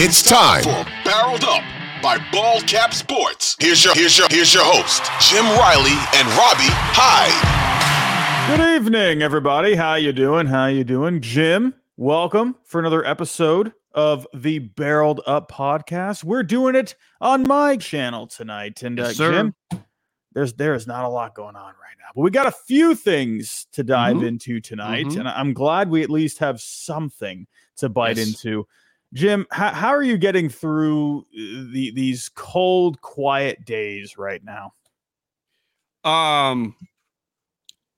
It's time for Barreled Up by Bald Cap Sports. Here's your here's your here's your host, Jim Riley and Robbie Hyde. Good evening, everybody. How you doing? How you doing? Jim, welcome for another episode of the Barreled Up podcast. We're doing it on my channel tonight. And uh, Yes, sir. Jim, there's there is not a lot going on right now, but we got a few things to dive Mhm. into tonight, Mhm. and I'm glad we at least have something to bite Yes. into. Jim, how, how are you getting through uh, the these cold, quiet days right now? Um,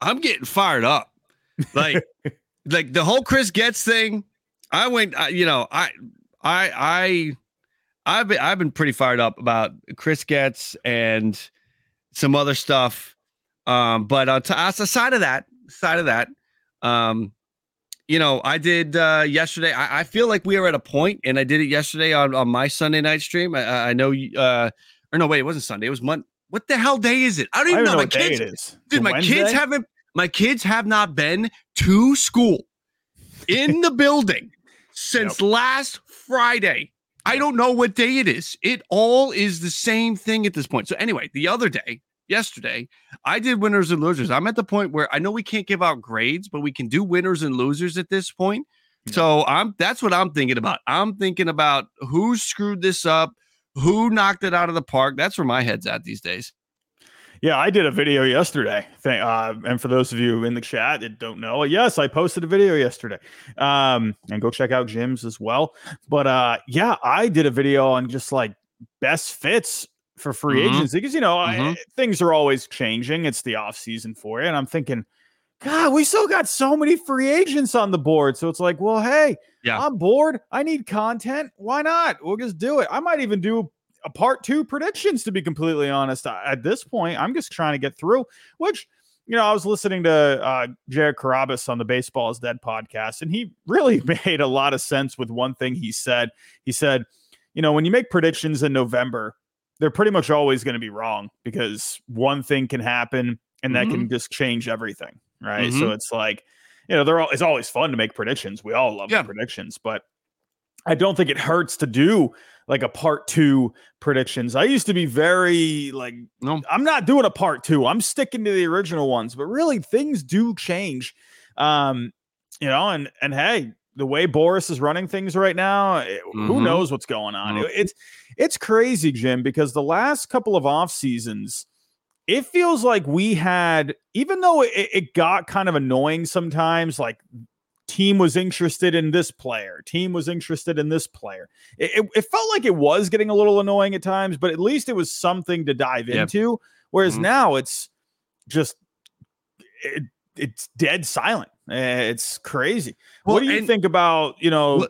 I'm getting fired up. Like, like the whole Chris Getz thing. I went. I, you know, I, I, I, I've been, I've been pretty fired up about Chris Getz and some other stuff. Um, but on t- aside of that, side of that, um, you know, I did uh yesterday. I, I feel like we are at a point, and I did it yesterday on on my Sunday night stream. I- I, I know you. Uh, or no, wait, it wasn't Sunday. It was Monday. What the hell day is it? I don't I even don't know. know My what day kids, it is. dude, It's my kids haven't. My kids have not been to school in the building since last Friday. I don't know what day it is. It all is the same thing at this point. So anyway, the other day, yesterday, I did winners and losers. I'm at the point where I know we can't give out grades, but we can do winners and losers at this point. So I'm that's what I'm thinking about. I'm thinking about who screwed this up, who knocked it out of the park. That's where my head's at these days. Yeah, I did a video yesterday. Uh, and for those of you in the chat that don't know, yes, I posted a video yesterday. Um, and go check out Jim's as well. But uh, yeah, I did a video on just like best fits for free Mhm. agency because you know I- Mhm. things are always changing. It's the off season for you, and I'm thinking, God, we still got so many free agents on the board. So it's like, well, hey, Yeah. I'm bored. I need content. Why not? We'll just do it. I might even do a part two predictions to be completely honest I- at this point i'm just trying to get through which you know i was listening to uh jared carrabis on the baseball is dead podcast and he really made a lot of sense with one thing he said he said you know when you make predictions in november they're pretty much always going to be wrong because one thing can happen and that can just change everything right so Mhm. it's like you know they're all it's always fun to make predictions we all love Yeah. predictions but I don't think it hurts to do like a part two predictions. I used to be very like, No. I'm not doing a part two. I'm sticking to the original ones, but really things do change. Um, you know, and and hey, the way Boras is running things right now, eh, who Mhm. knows what's going on? Mhm. It- It's it's crazy, Jim, because the last couple of off seasons, it feels like we had, even though it, it got kind of annoying sometimes, like team was interested in this player, team was interested in this player. It, it, it felt like it was getting a little annoying at times, but at least it was something to dive Yep. into. Whereas Mhm. now it's just it, it's dead silent. Eh, It's crazy. what do you and- think about you know Well-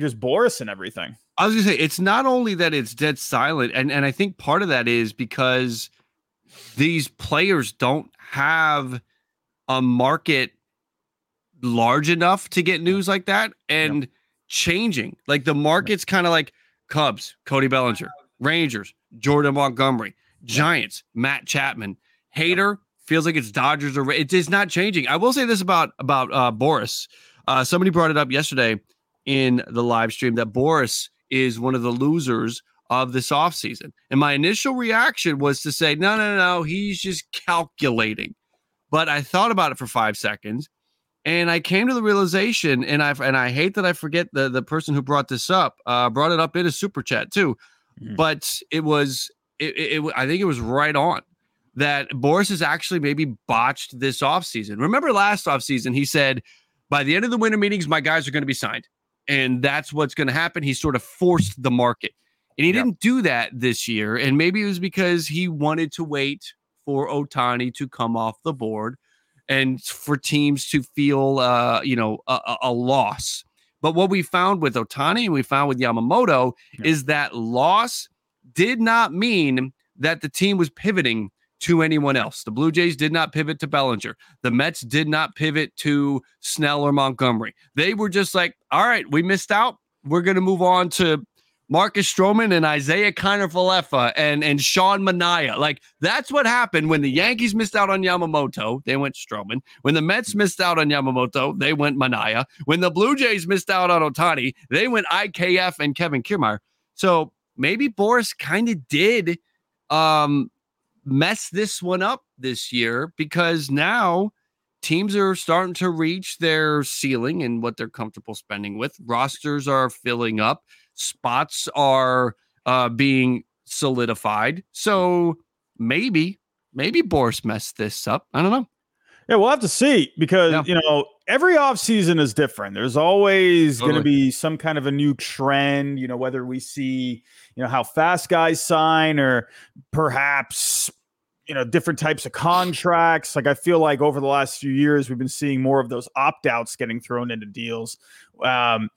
just Boras and everything? I was gonna say it's not only that it's dead silent, and and I think part of that is because these players don't have a market large enough to get news like that and changing. Like the market's kind of like Cubs, Cody Bellinger, Rangers, Jordan Montgomery, Giants, Matt Chapman, Hater feels like it's Dodgers or it is not changing. I will say this about about uh, Boras. Uh, somebody brought it up yesterday in the live stream that Boras is one of the losers of this offseason. And my initial reaction was to say, no, no, no, no, he's just calculating. But I thought about it for five seconds and I came to the realization, and I and I hate that I forget the the person who brought this up, uh, brought it up in a super chat too. Mhm. But it was it, it, it I think it was right on that Boras has actually maybe botched this offseason. Remember last offseason, he said, by the end of the winter meetings, my guys are going to be signed. And that's what's going to happen. He sort of forced the market. And he Yep. didn't do that this year. And maybe it was because he wanted to wait for Ohtani to come off the board and for teams to feel, uh, you know, a, a- loss. But what we found with Ohtani and we found with Yamamoto Yeah. is that loss did not mean that the team was pivoting to anyone else. The Blue Jays did not pivot to Bellinger. The Mets did not pivot to Snell or Montgomery. They were just like, all right, we missed out. We're going to move on to Marcus Stroman and Isiah Kiner and and Sean Manaea. Like that's what happened when the Yankees missed out on Yamamoto. They went Stroman. When the Mets missed out on Yamamoto, they went Manaea. When the Blue Jays missed out on Ohtani, they went IKF and Kevin Kiermaier. So maybe Boras kind of did um, mess this one up this year because now teams are starting to reach their ceiling and what they're comfortable spending with. Rosters are filling up, spots are uh, being solidified. So maybe, maybe Boras messed this up. I don't know. Yeah, we'll have to see because Yeah. you know every offseason is different. There's always going to be some kind of a new trend. You know, whether we see you know how fast guys sign or perhaps you know different types of contracts. Like I feel like over the last few years we've been seeing more of those opt outs getting thrown into deals. Um,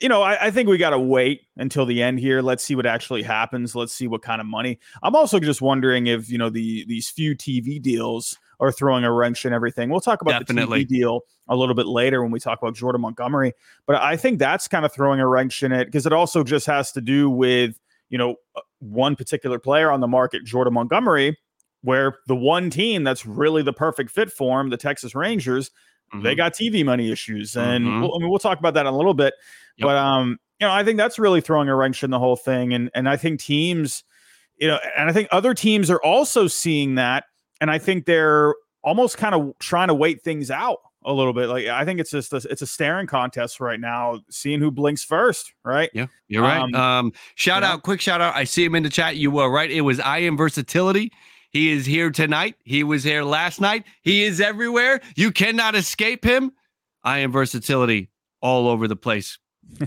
you know, I, I think we got to wait until the end here. Let's see what actually happens. Let's see what kind of money. I'm also just wondering if you know the these few TV deals are throwing a wrench in everything. We'll talk about Definitely. the TV deal a little bit later when we talk about Jordan Montgomery, but I think that's kind of throwing a wrench in it because it also just has to do with you know uh, one particular player on the market, Jordan Montgomery, where the one team that's really the perfect fit for him, the Texas Rangers, they Mhm. got TV money issues, and Mhm. we'll, I mean, we'll talk about that in a little bit. Yep. But um, you know, I think that's really throwing a wrench in the whole thing, and and I think teams, you know, and I think other teams are also seeing that, and I think they're almost kind of trying to wait things out a little bit. Like I think it's just a, it's a staring contest right now, seeing who blinks first, right? Yeah, you're right. Um, Um, shout yeah. out, quick shout out. I see him in the chat. You were right. It was I am versatility. He is here tonight. He was here last night. He is everywhere. You cannot escape him. I am versatility all over the place,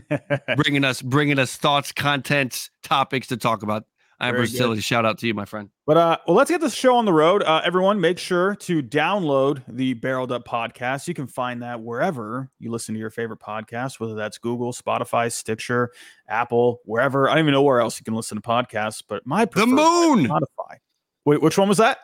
bringing us bringing us thoughts, contents, topics to talk about. I am Very good. versatility. Shout out to you, my friend. But uh, well, let's get this show on the road. Uh, everyone, make sure to download the Barreled Up podcast. You can find that wherever you listen to your favorite podcast, whether that's Google, Spotify, Stitcher, Apple, wherever. I don't even know where else you can listen to podcasts, but my The moon. Spotify. Wait, which one was that?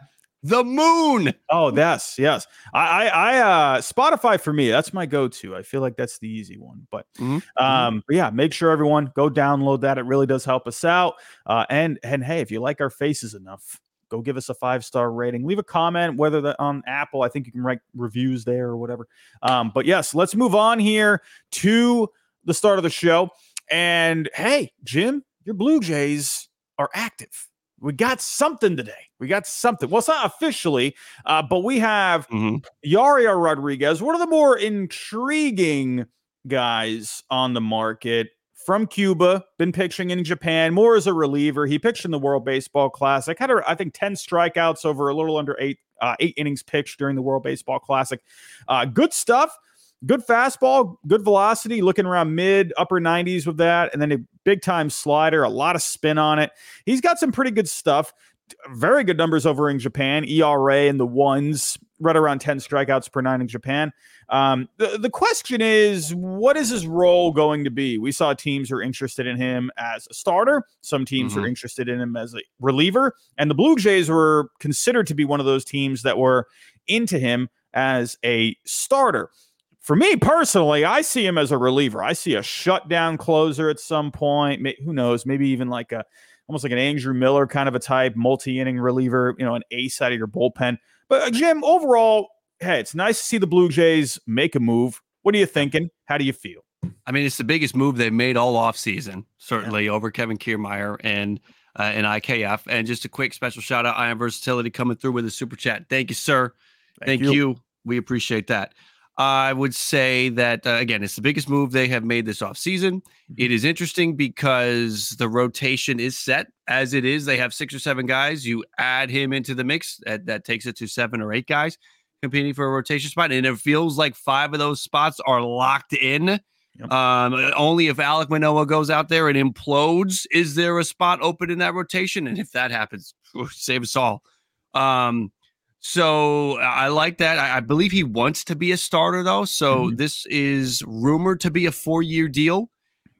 The moon. Oh, yes, yes. I, I, I uh, Spotify for me. That's my go-to. I feel like that's the easy one. But Mhm. um, but yeah, make sure everyone go download that. It really does help us out. Uh, and and hey, if you like our faces enough, go give us a five star rating. Leave a comment, whether that on Apple. I think you can write reviews there or whatever. Um, but yes, let's move on here to the start of the show. And hey, Jim, your Blue Jays are active. We got something today. We got something. Well, it's not officially, uh, but we have Mhm. Yariel Rodriguez, one of the more intriguing guys on the market from Cuba, been pitching in Japan, more as a reliever. He pitched in the World Baseball Classic, had, I think, 10 strikeouts over a little under eight, uh, eight innings pitched during the World Baseball Classic. Uh, good stuff. Good fastball, good velocity, looking around mid, upper 90s with that. And then a big time slider, a lot of spin on it. He's got some pretty good stuff very good numbers over in Japan. ERA in the ones, right around 10 strikeouts per nine in Japan. Um, the, the question is, what is his role going to be? We saw teams are interested in him as a starter. Some teams are Mhm. interested in him as a reliever. And the Blue Jays were considered to be one of those teams that were into him as a starter. For me personally, I see him as a reliever. I see a shutdown closer at some point. May, who knows? Maybe even like a almost like an Andrew Miller kind of a type, multi-inning reliever, you know, an ace out of your bullpen. But uh, Jim, overall, hey, it's nice to see the Blue Jays make a move. What are you thinking? How do you feel? I mean, it's the biggest move they've made all off season, certainly over Kevin Kiermaier and uh, and IKF. And just a quick special shout out, I am versatility coming through with a super chat. Thank you, sir. Thank, you. We appreciate that. I would say that uh, again, it's the biggest move they have made this offseason. It is interesting because the rotation is set as it is. They have six or seven guys. You add him into the mix, that, that takes it to seven or eight guys competing for a rotation spot. And it feels like five of those spots are locked in. Yep. Um, only if Alek Manoah goes out there and implodes is there a spot open in that rotation. And if that happens, save us all. Um, So I like that. I, I believe he wants to be a starter though. So Mhm. this is rumored to be a four-year deal.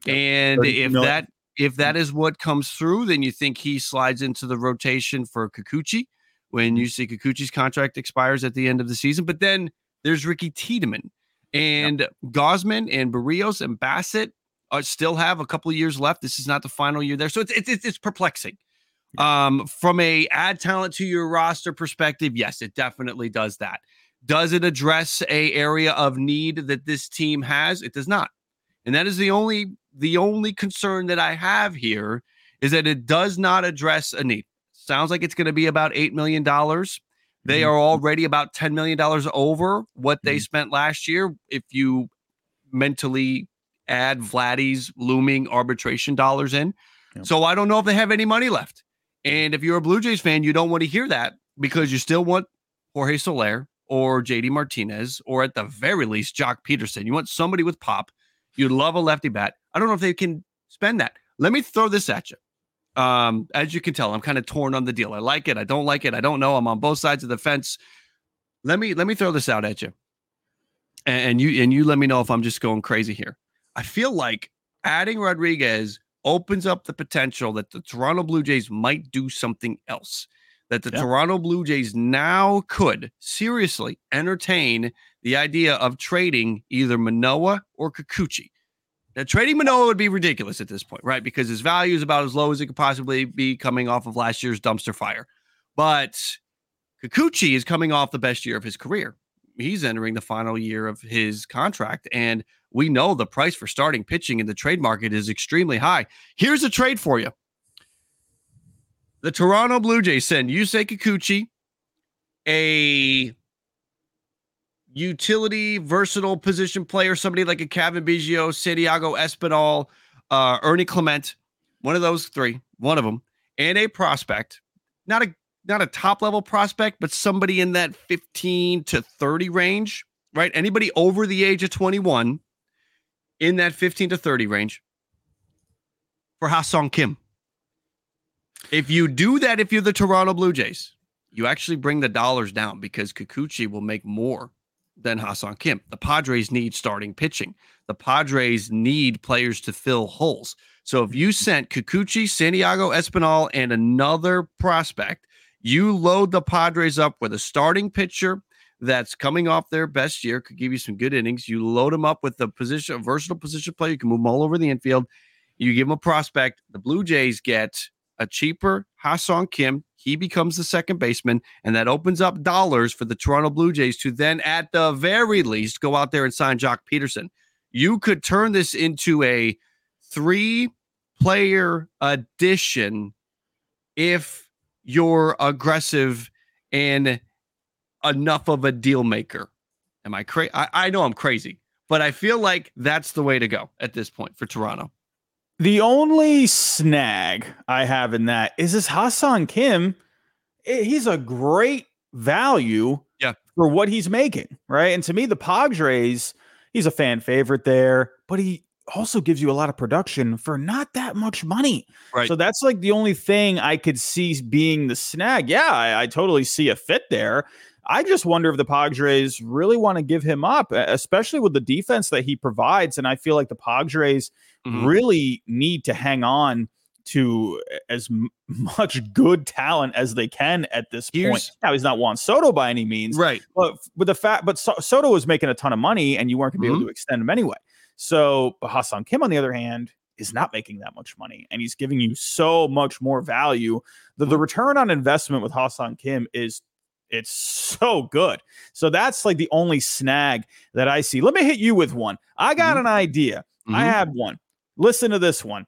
Yep. And 32 if million. that if that is what comes through, then you think he slides into the rotation for Kikuchi when you see Kikuchi's contract expires at the end of the season. But then there's Ricky Tiedemann and Gausman and Berrios and Bassitt uh, still have a couple of years left. This is not the final year there, so it's it's, it's perplexing. Um, from a add talent to your roster perspective, yes, it definitely does that. Does it address a area of need that this team has? It does not, and that is the only the only concern that I have here is that it does not address a need. Sounds like it's going to be about eight million dollars. They Mhm. are already about ten million dollars over what they Mhm. spent last year. If you mentally add Vladdy's looming arbitration dollars in. Yep. So I don't know if they have any money left. And if you're a Blue Jays fan, you don't want to hear that because you still want Jorge Soler or JD Martinez or at the very least Joc Pederson. You want somebody with pop. You love a lefty bat. I don't know if they can spend that. Let me throw this at you. Um, as you can tell, I'm kind of torn on the deal. I like it. I don't like it. I don't know. I'm on both sides of the fence. Let me let me throw this out at you. And, and you and you let me know if I'm just going crazy here. I feel like adding Rodriguez opens up the potential that the Toronto Blue Jays might do something else. That the Yeah. Toronto Blue Jays now could seriously entertain the idea of trading either Manoah or Kikuchi. Now, trading Manoah would be ridiculous at this point, right? Because his value is about as low as it could possibly be coming off of last year's dumpster fire. But Kikuchi is coming off the best year of his career. He's entering the final year of his contract, and we know the price for starting pitching in the trade market is extremely high. Here's a trade for you. The Toronto Blue Jays send Yusei Kikuchi, a utility, versatile position player, somebody like a Cavan Biggio, Santiago Espinal, uh, Ernie Clement, one of those three, one of them, and a prospect, not a not a top level prospect, but somebody in that 15 to 30 range, right? Anybody over the age of 21 in that 15 to 30 range for Ha-Seong Kim. If you do that, if you're the Toronto Blue Jays, you actually bring the dollars down because Kikuchi will make more than Ha-Seong Kim. The Padres need starting pitching. The Padres need players to fill holes. So if you sent Kikuchi, Santiago Espinal, and another prospect, you load the Padres up with a starting pitcher that's coming off their best year, could give you some good innings. You load them up with the position, a versatile position player. You can move them all over the infield. You give them a prospect. The Blue Jays get a cheaper Ha-Seong Kim. He becomes the second baseman, and that opens up dollars for the Toronto Blue Jays to then, at the very least, go out there and sign Joc Pederson. You could turn this into a three player addition if you're aggressive and enough of a deal maker. Am I crazy? I know I'm crazy, but I feel like that's the way to go at this point for Toronto. The only snag I have in that is this Ha-Seong Kim. He's a great value Yeah. for what he's making, right? And to me, the Padres, he's a fan favorite there, but he also gives you a lot of production for not that much money. Right. So that's like the only thing I could see being the snag. Yeah, I, I totally see a fit there. I just wonder if the Padres really want to give him up, especially with the defense that he provides. And I feel like the Padres Mhm. really need to hang on to as much good talent as they can at this point. Now he's not Juan Soto by any means, Right. but with the fact, but so- Soto was making a ton of money, and you weren't going to be Mm-hmm. able to extend him anyway. So Ha-Seong Kim, on the other hand, is not making that much money, and he's giving you so much more value. The, Mm-hmm. the return on investment with Ha-Seong Kim is it's so good. So that's like the only snag that I see. Let me hit you with one. I got Mhm. an idea. I Mhm. had one. Listen to this one.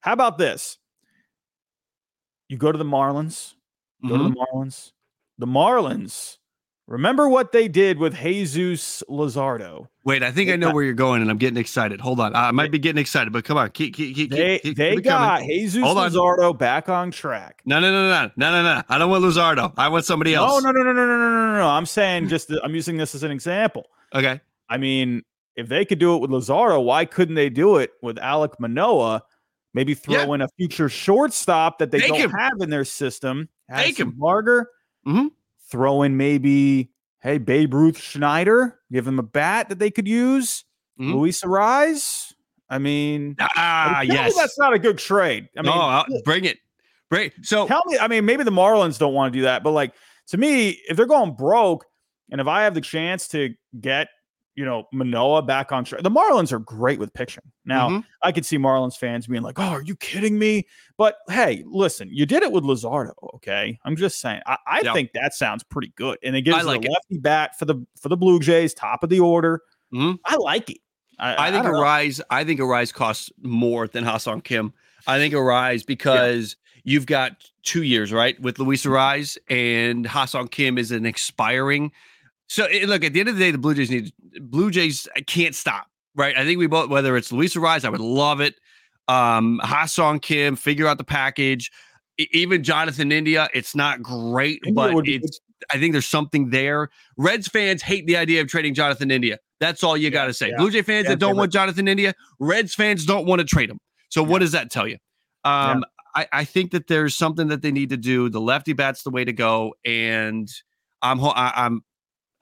How about this? You go to the Marlins, go to Mhm. the Marlins. The Marlins, remember what they did with Jesus Luzardo? Wait, I think I know got- where you're going, and I'm getting excited. Hold on, I might be getting excited, but come on, keep keep keep. They keep, keep they coming. got Jesus Hold on. Back on track. No, no, no, no, no, no, no. I don't want Luzardo. I want somebody else. no, no, no, no, no, no, no, no. I'm saying just that- I'm using this as an example. Okay. I mean, if they could do it with Luzardo, why couldn't they do it with Alek Manoah? Maybe throw Yeah. in a future shortstop that they Take don't him. have in their system. Take him. Barger. Mhm. Throw in maybe, hey, Babe Ruth Schneider, give him a bat that they could use. Mhm. Luis Arraez. I mean, Ah, me yes. that's not a good trade. I mean, no, I'll- bring it. Bring it. So tell me. I mean, maybe the Marlins don't want to do that, but like to me, if they're going broke, and if I have the chance to get you know Manoah back on track, the Marlins are great with pitching. Now, Mhm. I could see Marlins fans being like, "Oh, are you kidding me?" But hey, listen, you did it with Luzardo. Okay, I'm just saying. I, I Yeah. think that sounds pretty good, and it gives I like it. lefty bat for the for the Blue Jays, top of the order. Mhm. I like it. I, I think know. Arraez. I think Arraez costs more than Ha-Seong Kim. I think Arraez because you've got two years right with Luis Mm-hmm. Arraez and Ha-Seong Kim is an expiring. So eh, look, at the end of the day, the Blue Jays need Blue Jays can't stop. Right. I think we both whether it's Luis Arraez, I would love it. Um, Ha-Seong Kim, figure out the package. Even Jonathan India, it's not great, but it's I think there's something there. Reds fans hate the idea of trading Jonathan India. That's all you got to say. yeah. Blue Jay fans Yeah, that don't want Jonathan India, Reds fans don't want to trade him. So what does that tell you? Um, I, I think that there's something that they need to do. The lefty bat's the way to go, and I'm ho- I, I'm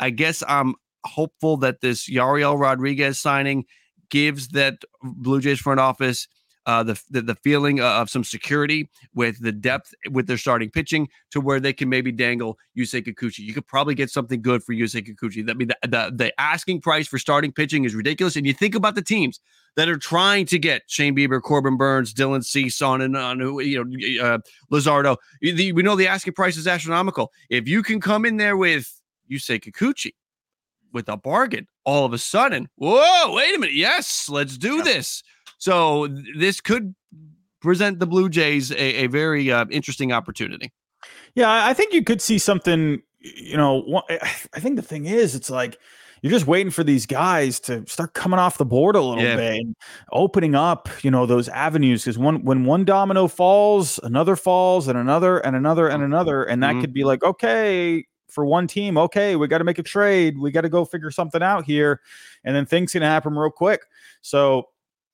I guess I'm hopeful that this Yariel Rodriguez signing gives that Blue Jays front office uh, the, the the feeling of some security with the depth with their starting pitching to where they can maybe dangle Yusei Kikuchi. You could probably get something good for Yusei Kikuchi. That I mean the, the the asking price for starting pitching is ridiculous. And you think about the teams that are trying to get Shane Bieber, Corbin Burnes, Dylan Cease on and on, who you know, uh, Luzardo. The- we know the asking price is astronomical. If you can come in there with Yusei Kikuchi with a bargain, all of a sudden, whoa, wait a minute, yes, let's do this. So this could present the Blue Jays a, a very uh, interesting opportunity. Yeah, I think you could see something. You know, I think the thing is, it's like you're just waiting for these guys to start coming off the board a little Yeah. bit, and opening up, you know, those avenues. Because one when one domino falls, another falls, and another, and another, and another, and that Mhm. could be like, okay, for one team, okay, we got to make a trade, we got to go figure something out here, and then things can happen real quick. So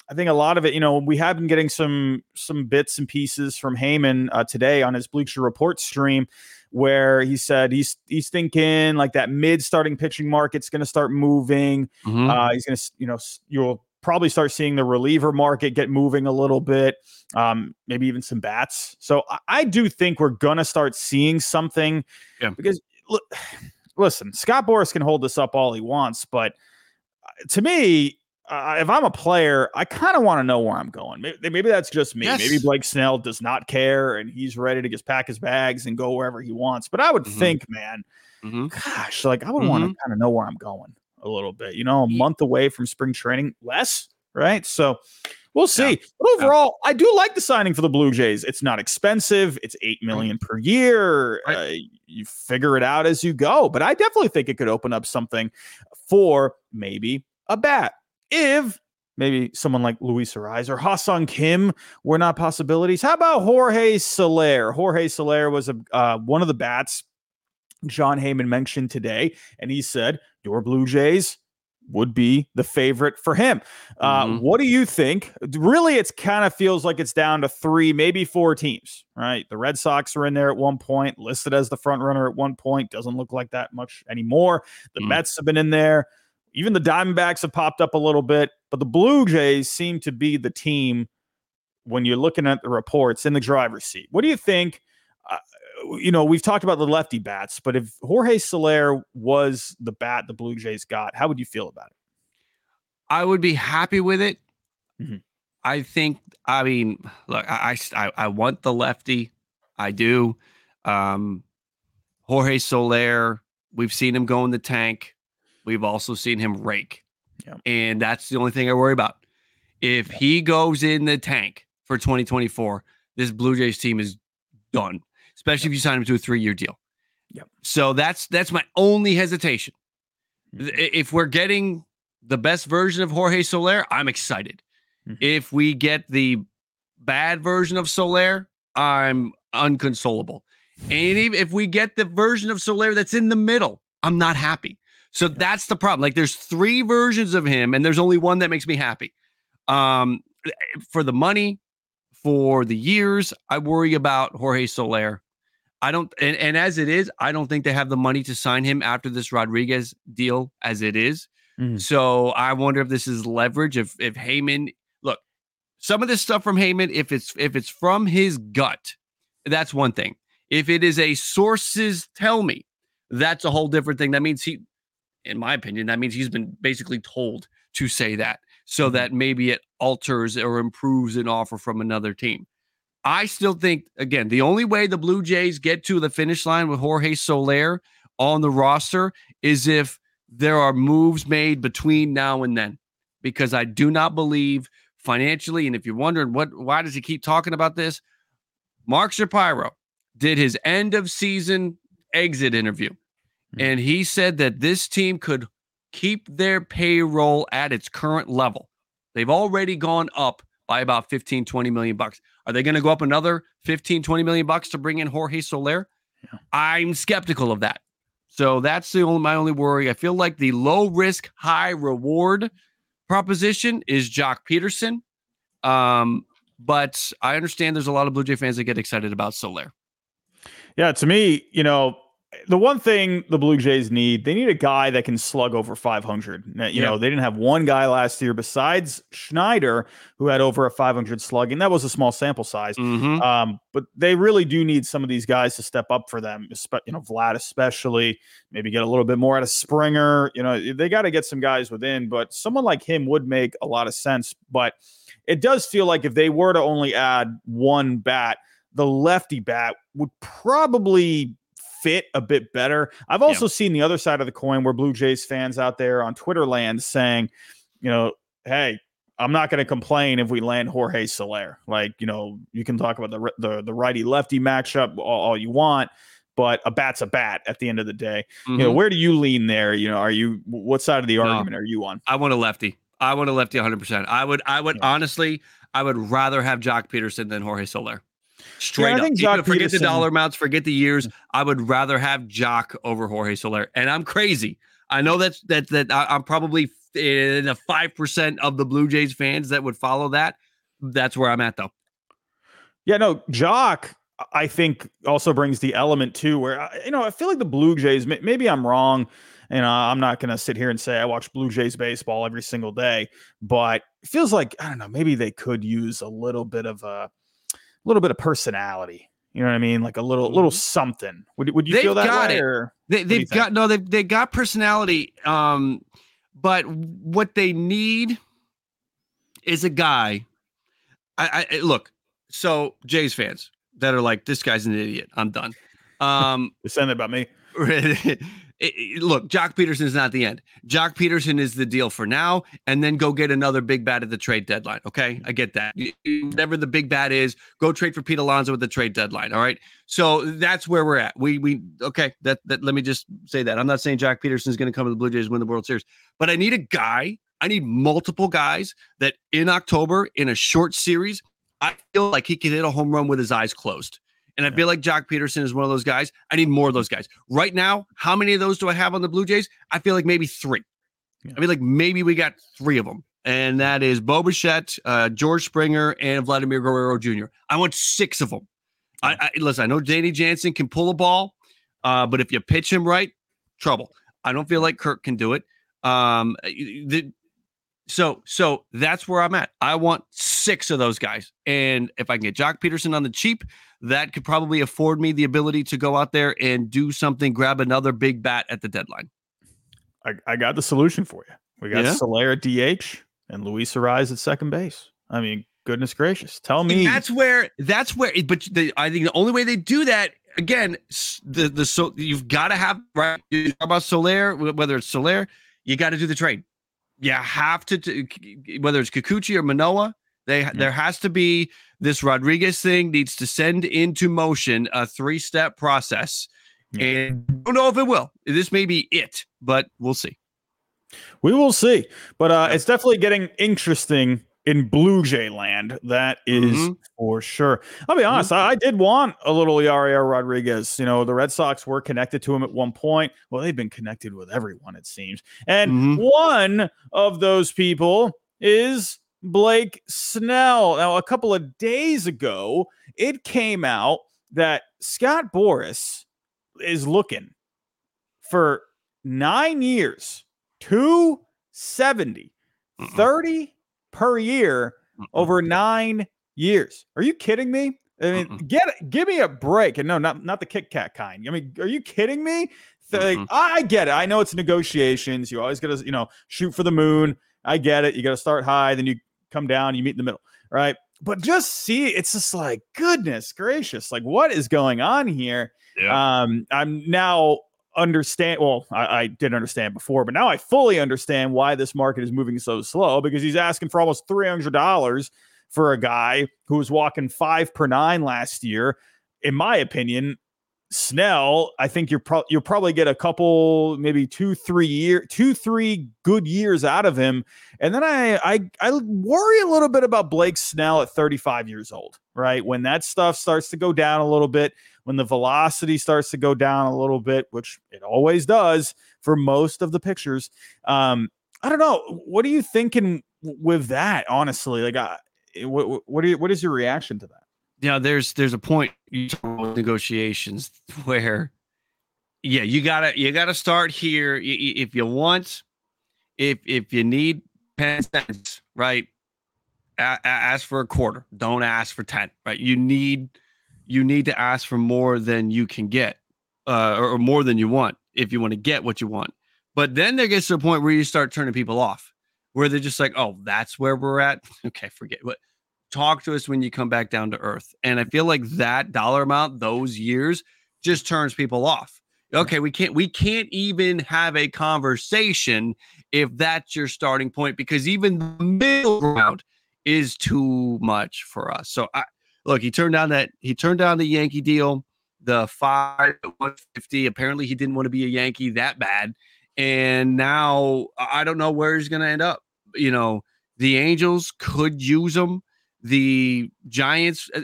I think a lot of it, you know, we have been getting some some bits and pieces from Heyman uh, today on his Bleacher Report stream, where he said he's he's thinking like that mid starting pitching market's going to start moving. Mhm. Uh, he's going to, you know, you'll probably start seeing the reliever market get moving a little bit, um, maybe even some bats. So I, I do think we're going to start seeing something Yeah. because look, listen, Scott Boras can hold this up all he wants, but uh, to me, uh, if I'm a player, I kind of want to know where I'm going. Maybe, maybe that's just me. Maybe Blake Snell does not care and he's ready to just pack his bags and go wherever he wants. But I would Mhm. think, man, Mhm. gosh, like I would want to kind of know where I'm going a little bit. You know, a month away from spring training, less, right? So we'll see. Yeah. But overall, I do like the signing for the Blue Jays. It's not expensive. It's eight million per year. Right. Uh, you figure it out as you go. But I definitely think it could open up something for maybe a bat if. Maybe someone like Luis Arraez or Ha-Seong Kim were not possibilities. How about Jorge Soler? Jorge Soler was a uh, one of the bats Jon Heyman mentioned today, and he said your Blue Jays would be the favorite for him. Uh, Mhm. What do you think? Really, it's kind of feels like it's down to three, maybe four teams, right? The Red Sox are in there at one point, listed as the front runner at one point. Doesn't look like that much anymore. The Mm. Mets have been in there. Even the Diamondbacks have popped up a little bit, but the Blue Jays seem to be the team when you're looking at the reports in the driver's seat. What do you think? Uh, you know, we've talked about the lefty bats, but if Jorge Soler was the bat the Blue Jays got, how would you feel about it? I would be happy with it. Mhm. I think. I mean, look, I, I I want the lefty. I do. Um, Jorge Soler. We've seen him go in the tank. We've also seen him rake, Yep. and that's the only thing I worry about. If he goes in the tank for 2024, this Blue Jays team is done. Especially if you sign him to a three-year deal. Yep. So that's that's my only hesitation. Th- If we're getting the best version of Jorge Soler, I'm excited. Mhm. If we get the bad version of Soler, I'm unconsolable. And even if we get the version of Soler that's in the middle, I'm not happy. So that's the problem. Like there's three versions of him, and there's only one that makes me happy. Um, for the money, for the years, I worry about Jorge Soler. I don't, and, and as it is, I don't think they have the money to sign him after this Rodriguez deal as it is. Mhm. So I wonder if this is leverage. If if Heyman, look, some of this stuff from Heyman, if it's if it's from his gut, that's one thing. If it is a sources tell me, that's a whole different thing. That means he, in my opinion, that means he's been basically told to say that, so that maybe it alters or improves an offer from another team. I still think, again, the only way the Blue Jays get to the finish line with Jorge Soler on the roster is if there are moves made between now and then. Because I do not believe financially, and if you're wondering what why does he keep talking about this, Mark Shapiro did his end of season exit interview, hmm. and he said that this team could keep their payroll at its current level. They've already gone up by about 15, 20 million bucks. Are they going to go up another 15, 20 million bucks to bring in Jorge Soler? I'm skeptical of that. So that's the only my only worry. I feel like the low risk, high reward proposition is Joc Pederson. Um, but I understand there's a lot of Blue Jay fans that get excited about Soler. Yeah, to me, you know, the one thing the Blue Jays need, they need a guy that can slug over 500. You Yeah. know, they didn't have one guy last year besides Schneider who had over a 500 slug, and That was a small sample size. Mhm. Um, but they really do need some of these guys to step up for them. You know, Vlad especially. Maybe get a little bit more out of Springer. You know, they got to get some guys within. But someone like him would make a lot of sense. But it does feel like if they were to only add one bat, the lefty bat would probably fit a bit better. I've also seen the other side of the coin where Blue Jays fans out there on Twitter land saying, you know, hey, I'm not going to complain if we land Jorge Soler. Like, you know, you can talk about the the, the righty lefty matchup all, all you want, but a bat's a bat at the end of the day. You know, Mhm. where do you lean there? You know, are you what side of the No. argument are you on? I want a lefty. I want a lefty 100%. I would, I would Yeah. honestly, I would rather have Joc Pederson than Jorge Soler. Straight up. Even Joc forget Pederson- the dollar amounts, forget the years. I would rather have Joc over Jorge Soler. And I'm crazy. I know that's that that I'm probably in the five percent of the Blue Jays fans that would follow that. That's where I'm at though. Yeah, no, Joc, I think also brings the element too, where you know I feel like the Blue Jays. Maybe I'm wrong, and uh, I'm not going to sit here and say I watch Blue Jays baseball every single day, but it feels like I don't know. Maybe they could use a little bit of a, little bit of personality. You know what I mean? Like a little, little something. Would would you They've feel that got way? it. Or They, they've got no, they've they got personality. Um, but what they need is a guy. I, I look. So Jays fans that are like, this guy's an idiot. I'm done. Um, saying that about me? it- look, Joc Pederson is not the end. Joc Pederson is the deal for now, and then go get another big bat at the trade deadline. Okay, I get that. Whatever the big bat is, go trade for Pete Alonso at the trade deadline. All right, so that's where we're at. We we okay. That that let me just say that I'm not saying Joc Pederson is going to come to the Blue Jays win the World Series, but I need a guy. I need multiple guys that in October in a short series, I feel like he can hit a home run with his eyes closed. And I feel like Joc Pederson is one of those guys. I need more of those guys. Right now, how many of those do I have on the Blue Jays? I feel like maybe three. Yeah. I mean, like maybe we got three of them. And that is Bo Bichette, uh, George Springer, and Vladimir Guerrero Jr. I want six of them. I, I listen, I know Danny Jansen can pull a ball, uh, but if you pitch him right, trouble. I don't feel like Kirk can do it. Um, the, so so that's where I'm at. I want six of those guys. And if I can get Joc Pederson on the cheap, that could probably afford me the ability to go out there and do something, grab another big bat at the deadline. I, I got the solution for you. We got Yeah? Soler at DH and Luis Arraez at second base. I mean, goodness gracious. Tell And me. that's where that's where but the, I think the only way they do that again the the so you've got to have right you talk about Soler wh- whether it's Soler you got to do the trade you have to t- whether it's Kikuchi or Manoah they there has to be this Rodriguez thing needs to send into motion a three step process and I don't know if it will. This may be it but we'll see. We will see. But uh, it's definitely getting interesting in Blue Jay land. That is Mhm. for sure. I'll be honest, I, I did want a little Yariel Rodriguez. You know, the Red Sox were connected to him at one point. Well, they've been connected with everyone, it seems. And Mhm. one of those people is Blake Snell. Now, a couple of days ago, it came out that Scott Boras is looking for nine years, 270, 30 per year over nine years. Are you kidding me? I mean, Mm-mm. get give me a break. And no, not not the Kit Kat kind. I mean, are you kidding me? Like, I get it. I know it's negotiations. You always got to, you know, shoot for the moon. I get it. You got to start high, then you come down, you meet in the middle, right? But just see, it's just like goodness gracious, like what is going on here? Yeah. Um, I'm now understand. Well, I, I did understand before, but now I fully understand why this market is moving so slow because he's asking for almost three hundred dollars for a guy who was walking five per nine last year. In my opinion, Snell, I think you're pro- you'll probably get a couple, maybe two, three year, two, three good years out of him. And then I, I, I worry a little bit about Blake Snell at 35 years old, right? When that stuff starts to go down a little bit, when the velocity starts to go down a little bit, which it always does for most of the pictures. Um, I don't know. What are you thinking with that? Honestly, like, I, what, what, are you, what is your reaction to that? You know, there's there's a point you negotiations where, yeah, you gotta you gotta start here if you want, if if you need ten cents, right? A- ask for a quarter. Don't ask for ten, right? You need you need to ask for more than you can get, uh, or, or more than you want if you want to get what you want. But then there gets to a point where you start turning people off, where they're just like, "Oh, that's where we're at." Okay, forget what talk to us when you come back down to earth. And I feel like that dollar amount, those years, just turns people off. Okay, we can't we can't even have a conversation if that's your starting point because even the middle ground is too much for us. So I look, he turned down that he turned down the Yankee deal, the five one fifty. Apparently, he didn't want to be a Yankee that bad, and now I I don't know where he's going to end up. You know, the Angels could use him. The Giants. uh,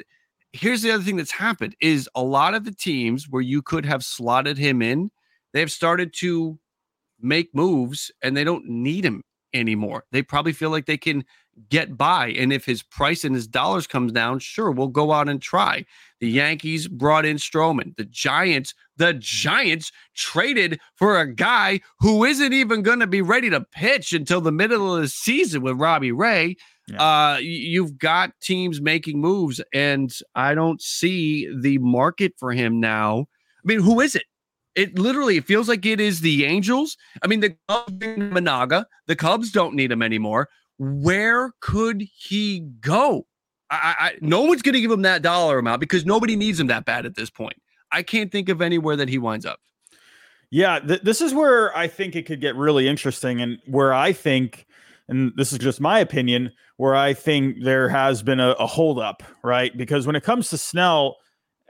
Here's the other thing that's happened is a lot of the teams where you could have slotted him in, they have started to make moves and they don't need him anymore. They probably feel like they can get by. And if his price and his dollars comes down, sure, we'll go out and try. The Yankees brought in Stroman. The Giants, the Giants traded for a guy who isn't even going to be ready to pitch until the middle of the season with Robbie Ray. Yeah. Uh, you've got teams making moves, and I don't see the market for him now. I mean, who is it? It literally it feels like it is the Angels. I mean, the Cubs Imanaga. The Cubs don't need him anymore. Where could he go? I, I, no one's going to give him that dollar amount because nobody needs him that bad at this point. I can't think of anywhere that he winds up. Yeah, th- this is where I think it could get really interesting, and where I think, and this is just my opinion, where I think there has been a, a holdup, right? Because when it comes to Snell,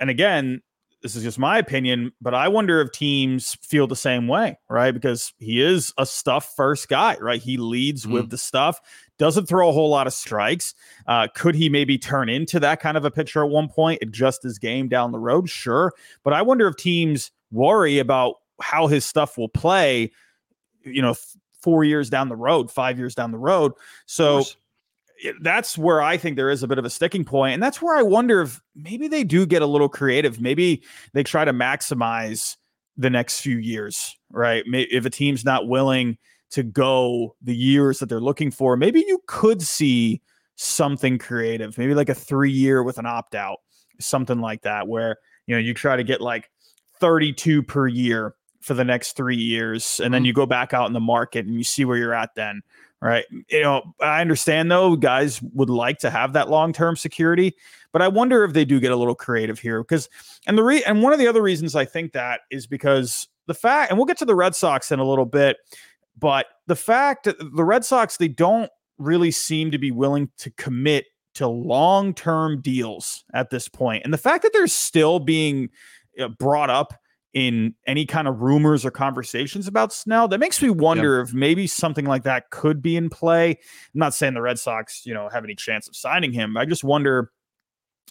and again, this is just my opinion, but I wonder if teams feel the same way, right? Because he is a stuff first guy, right? He leads with the stuff, doesn't throw a whole lot of strikes. Uh, could he maybe turn into that kind of a pitcher at one point, adjust his game down the road? Sure. But I wonder if teams worry about how his stuff will play, you know, four years down the road, five years down the road. So that's where I think there is a bit of a sticking point, and that's where I wonder if maybe they do get a little creative. Maybe they try to maximize the next few years, right? If a team's not willing to go the years that they're looking for, maybe you could see something creative, maybe like a three year with an opt out, something like that, where you know you try to get like 32 per year for the next three years, and then Mhm. you go back out in the market and you see where you're at then right? You know, I understand though, guys would like to have that long term security, but I wonder if they do get a little creative here because, and the re and one of the other reasons I think that is because the fact, and we'll get to the Red Sox in a little bit, but the fact that the Red Sox they don't really seem to be willing to commit to long term deals at this point, and the fact that they're still being uh, brought up in any kind of rumors or conversations about Snell, that makes me wonder if maybe something like that could be in play. I'm not saying the Red Sox, you know, have any chance of signing him. I just wonder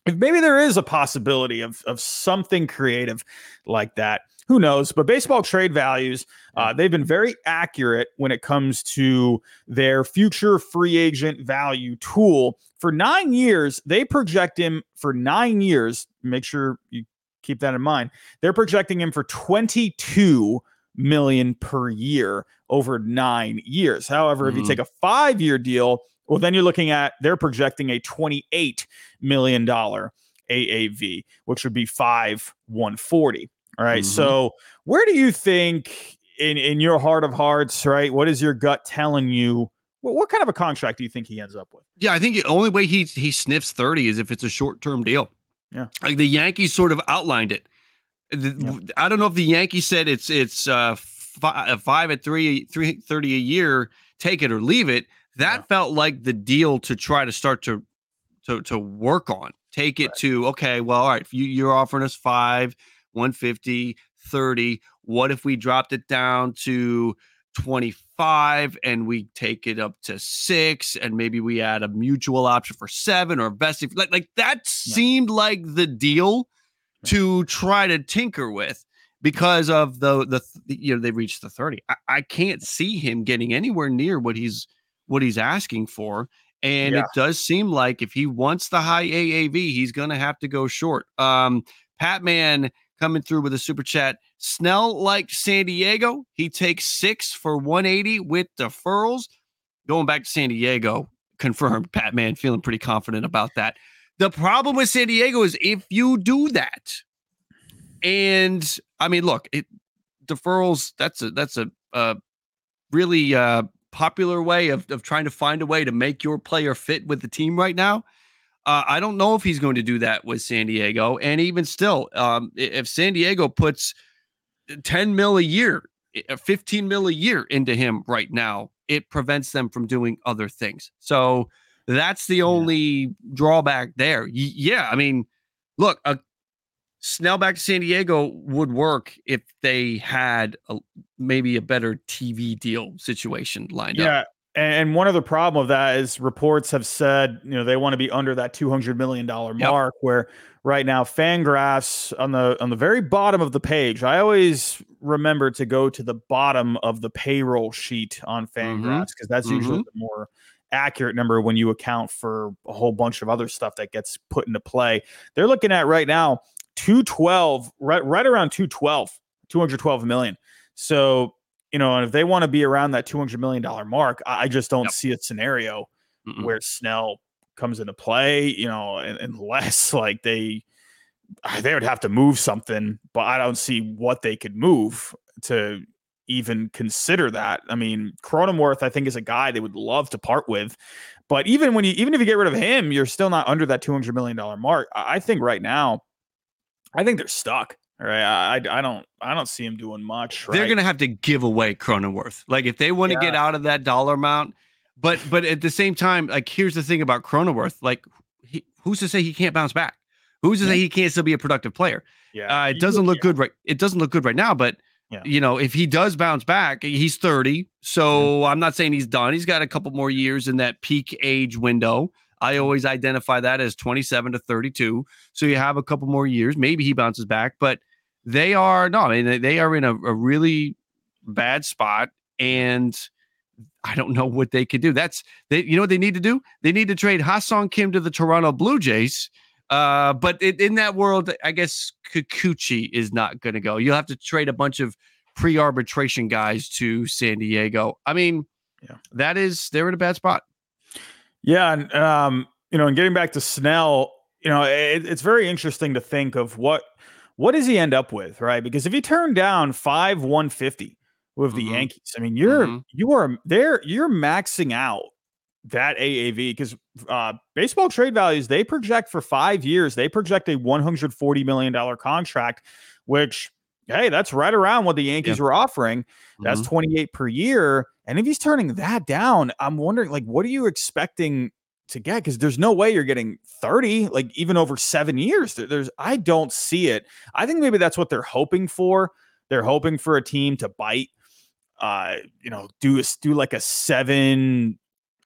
if maybe there is a possibility of of something creative like that. Who knows? But baseball trade values, uh, they've been very accurate when it comes to their future free agent value tool. For nine years, they project him for nine years. Make sure you keep that in mind. They're projecting him for 22 million per year over nine years. However, mm-hmm. if you take a five year deal, well, then you're looking at they're projecting a 28 million dollar AAV, which would be five 140. All right. mm-hmm. So where do you think in in your heart of hearts, right? What is your gut telling you? What, what kind of a contract do you think he ends up with? Yeah, I think the only way he he sniffs 30 is if it's a short term deal. Yeah. Like the Yankees sort of outlined it. The, yeah. I don't know if the Yankees said it's it's uh five, uh, five at three three thirty a year, take it or leave it. That yeah. felt like the deal to try to start to to to work on. Take it right. to okay, well, all right, you, you're offering us five, 150, 30. What if we dropped it down to 25 and we take it up to six and maybe we add a mutual option for seven or vesting like like that yeah. seemed like the deal to try to tinker with because of the the you know they reached the 30 I, I can't see him getting anywhere near what he's what he's asking for. And yeah. it does seem like if he wants the high AAV he's going to have to go short. Um Patman coming through with a super chat Snell liked San Diego. He takes six for 180 with deferrals. Going back to San Diego, confirmed. Pat Man feeling pretty confident about that. The problem with San Diego is if you do that, and I mean, look, it deferrals. That's a that's a, a really uh, popular way of of trying to find a way to make your player fit with the team right now. Uh, I don't know if he's going to do that with San Diego, and even still, um, if San Diego puts 10 mil a year, uh, 15 mil a year into him right now, it prevents them from doing other things. So that's the only yeah. drawback there. Y- yeah, I mean, look, a Snell back to San Diego would work if they had a, maybe a better TV deal situation lined up. yeah. up. And one of the problem of that is reports have said, you know, they want to be under that two hundred million dollar mark. Yep. Where right now, Fangraphs on the on the very bottom of the page, I always remember to go to the bottom of the payroll sheet on mm-hmm. Fangraphs because that's mm-hmm. usually the more accurate number when you account for a whole bunch of other stuff that gets put into play. They're looking at right now 212, right, right around 212, 212 million. So you know, and if they want to be around that $200 million mark, I just don't yep. see a scenario Mm-mm. where Snell comes into play, you know, unless like they, ah, they would have to move something, but I don't see what they could move to even consider that. I mean, Cronenworth, I think, is a guy they would love to part with. But even when you, even if you get rid of him, you're still not under that $200 million mark. I think right now, I think they're stuck. Right. I, I don't I don't see him doing much. Right? They're gonna have to give away Cronenworth. Like if they want to yeah. get out of that dollar amount, but but at the same time, like here's the thing about Cronenworth. Like he, who's to say he can't bounce back? Who's to say he can't still be a productive player? Yeah. Uh, it doesn't look yeah. good right. It doesn't look good right now, but yeah. you know, if he does bounce back, he's 30. So I'm not saying he's done. He's got a couple more years in that peak age window. I always identify that as 27 to 32. So you have a couple more years. Maybe he bounces back, but they are no, I mean they are in a, a really bad spot, and I don't know what they could do. That's they, you know what they need to do? They need to trade Ha-Seong Kim to the Toronto Blue Jays. Uh, but it, in that world, I guess Kikuchi is not going to go. You'll have to trade a bunch of pre-arbitration guys to San Diego. I mean, yeah. that is they're in a bad spot. Yeah, and um, you know, and getting back to Snell, you know, it, it's very interesting to think of what what does he end up with, right? Because if he turned down five 150 with the mm-hmm. Yankees, I mean, you're mm-hmm. you are there, you're maxing out that AAV because uh, baseball trade values they project for five years, they project a 140 million dollar contract, which hey, that's right around what the Yankees yeah. were offering. That's mm-hmm. 28 per year. And if he's turning that down, I'm wondering, like, what are you expecting to get because there's no way you're getting 30 like even over seven years there's i don't see it. I think maybe that's what they're hoping for. They're hoping for a team to bite uh you know do a, do like a seven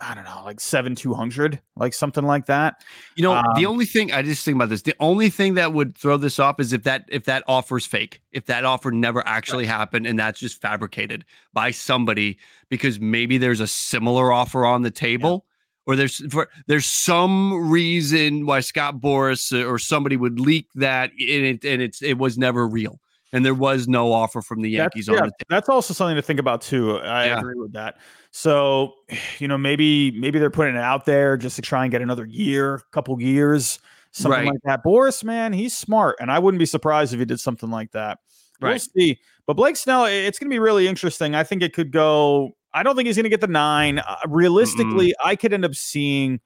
I don't know, like seven two hundred, like something like that. You know, um, the only thing I just think about this, the only thing that would throw this off is if that if that offer's fake, if that offer never actually happened and that's just fabricated by somebody because maybe there's a similar offer on the table or there's for, there's some reason why Scott Boras uh, or somebody would leak that and it and it's it was never real and there was no offer from the Yankees that's, on yeah, That's also something to think about too. I Yeah. agree with that. So, you know, maybe maybe they're putting it out there just to try and get another year, couple years, something Right. like that. Boras, man, he's smart, and I wouldn't be surprised if he did something like that. We'll see. But Blake Snell, it's going to be really interesting. I think it could go. I don't think he's going to get the nine. Uh, realistically, I could end up seeing.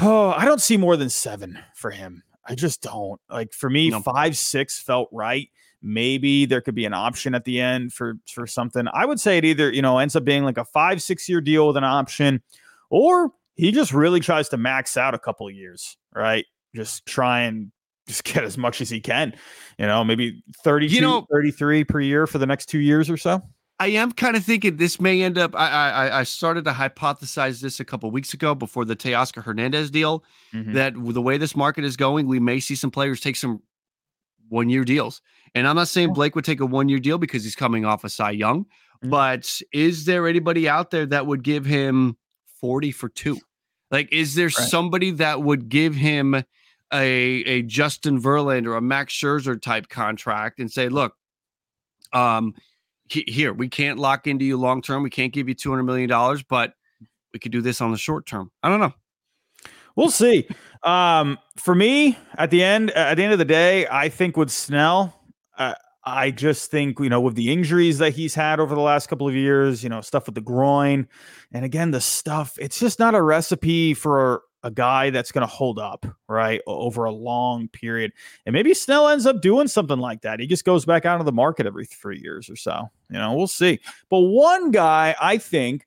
Oh, I don't see more than seven for him. I just don't. Like for me, No. five, six felt right. Maybe there could be an option at the end for for something. I would say it either, you know, ends up being like a five, six year deal with an option, or he just really tries to max out a couple of years, right? Just try and just get as much as he can. You know, maybe 32, know- 33 per year for the next two years or so. I am kind of thinking this may end up. I I, I started to hypothesize this a couple weeks ago before the Teoscar Hernandez deal. Mhm. That the way this market is going, we may see some players take some one year deals. And I'm not saying Blake would take a one year deal because he's coming off a Cy Young, Mhm. but is there anybody out there that would give him 40 for two? Like, is there somebody that would give him a a Justin Verlander or a Max Scherzer type contract and say, look, um, here we can't lock into you long term. We can't give you two hundred million dollars, but we could do this on the short term. I don't know. We'll see. Um, for me, at the end, at the end of the day, I think with Snell, uh, I just think you know with the injuries that he's had over the last couple of years, you know, stuff with the groin, and again the stuff. It's just not a recipe for a guy that's going to hold up right over a long period. And maybe Snell ends up doing something like that. He just goes back out of the market every three years or so. You know, we'll see. But one guy, I think,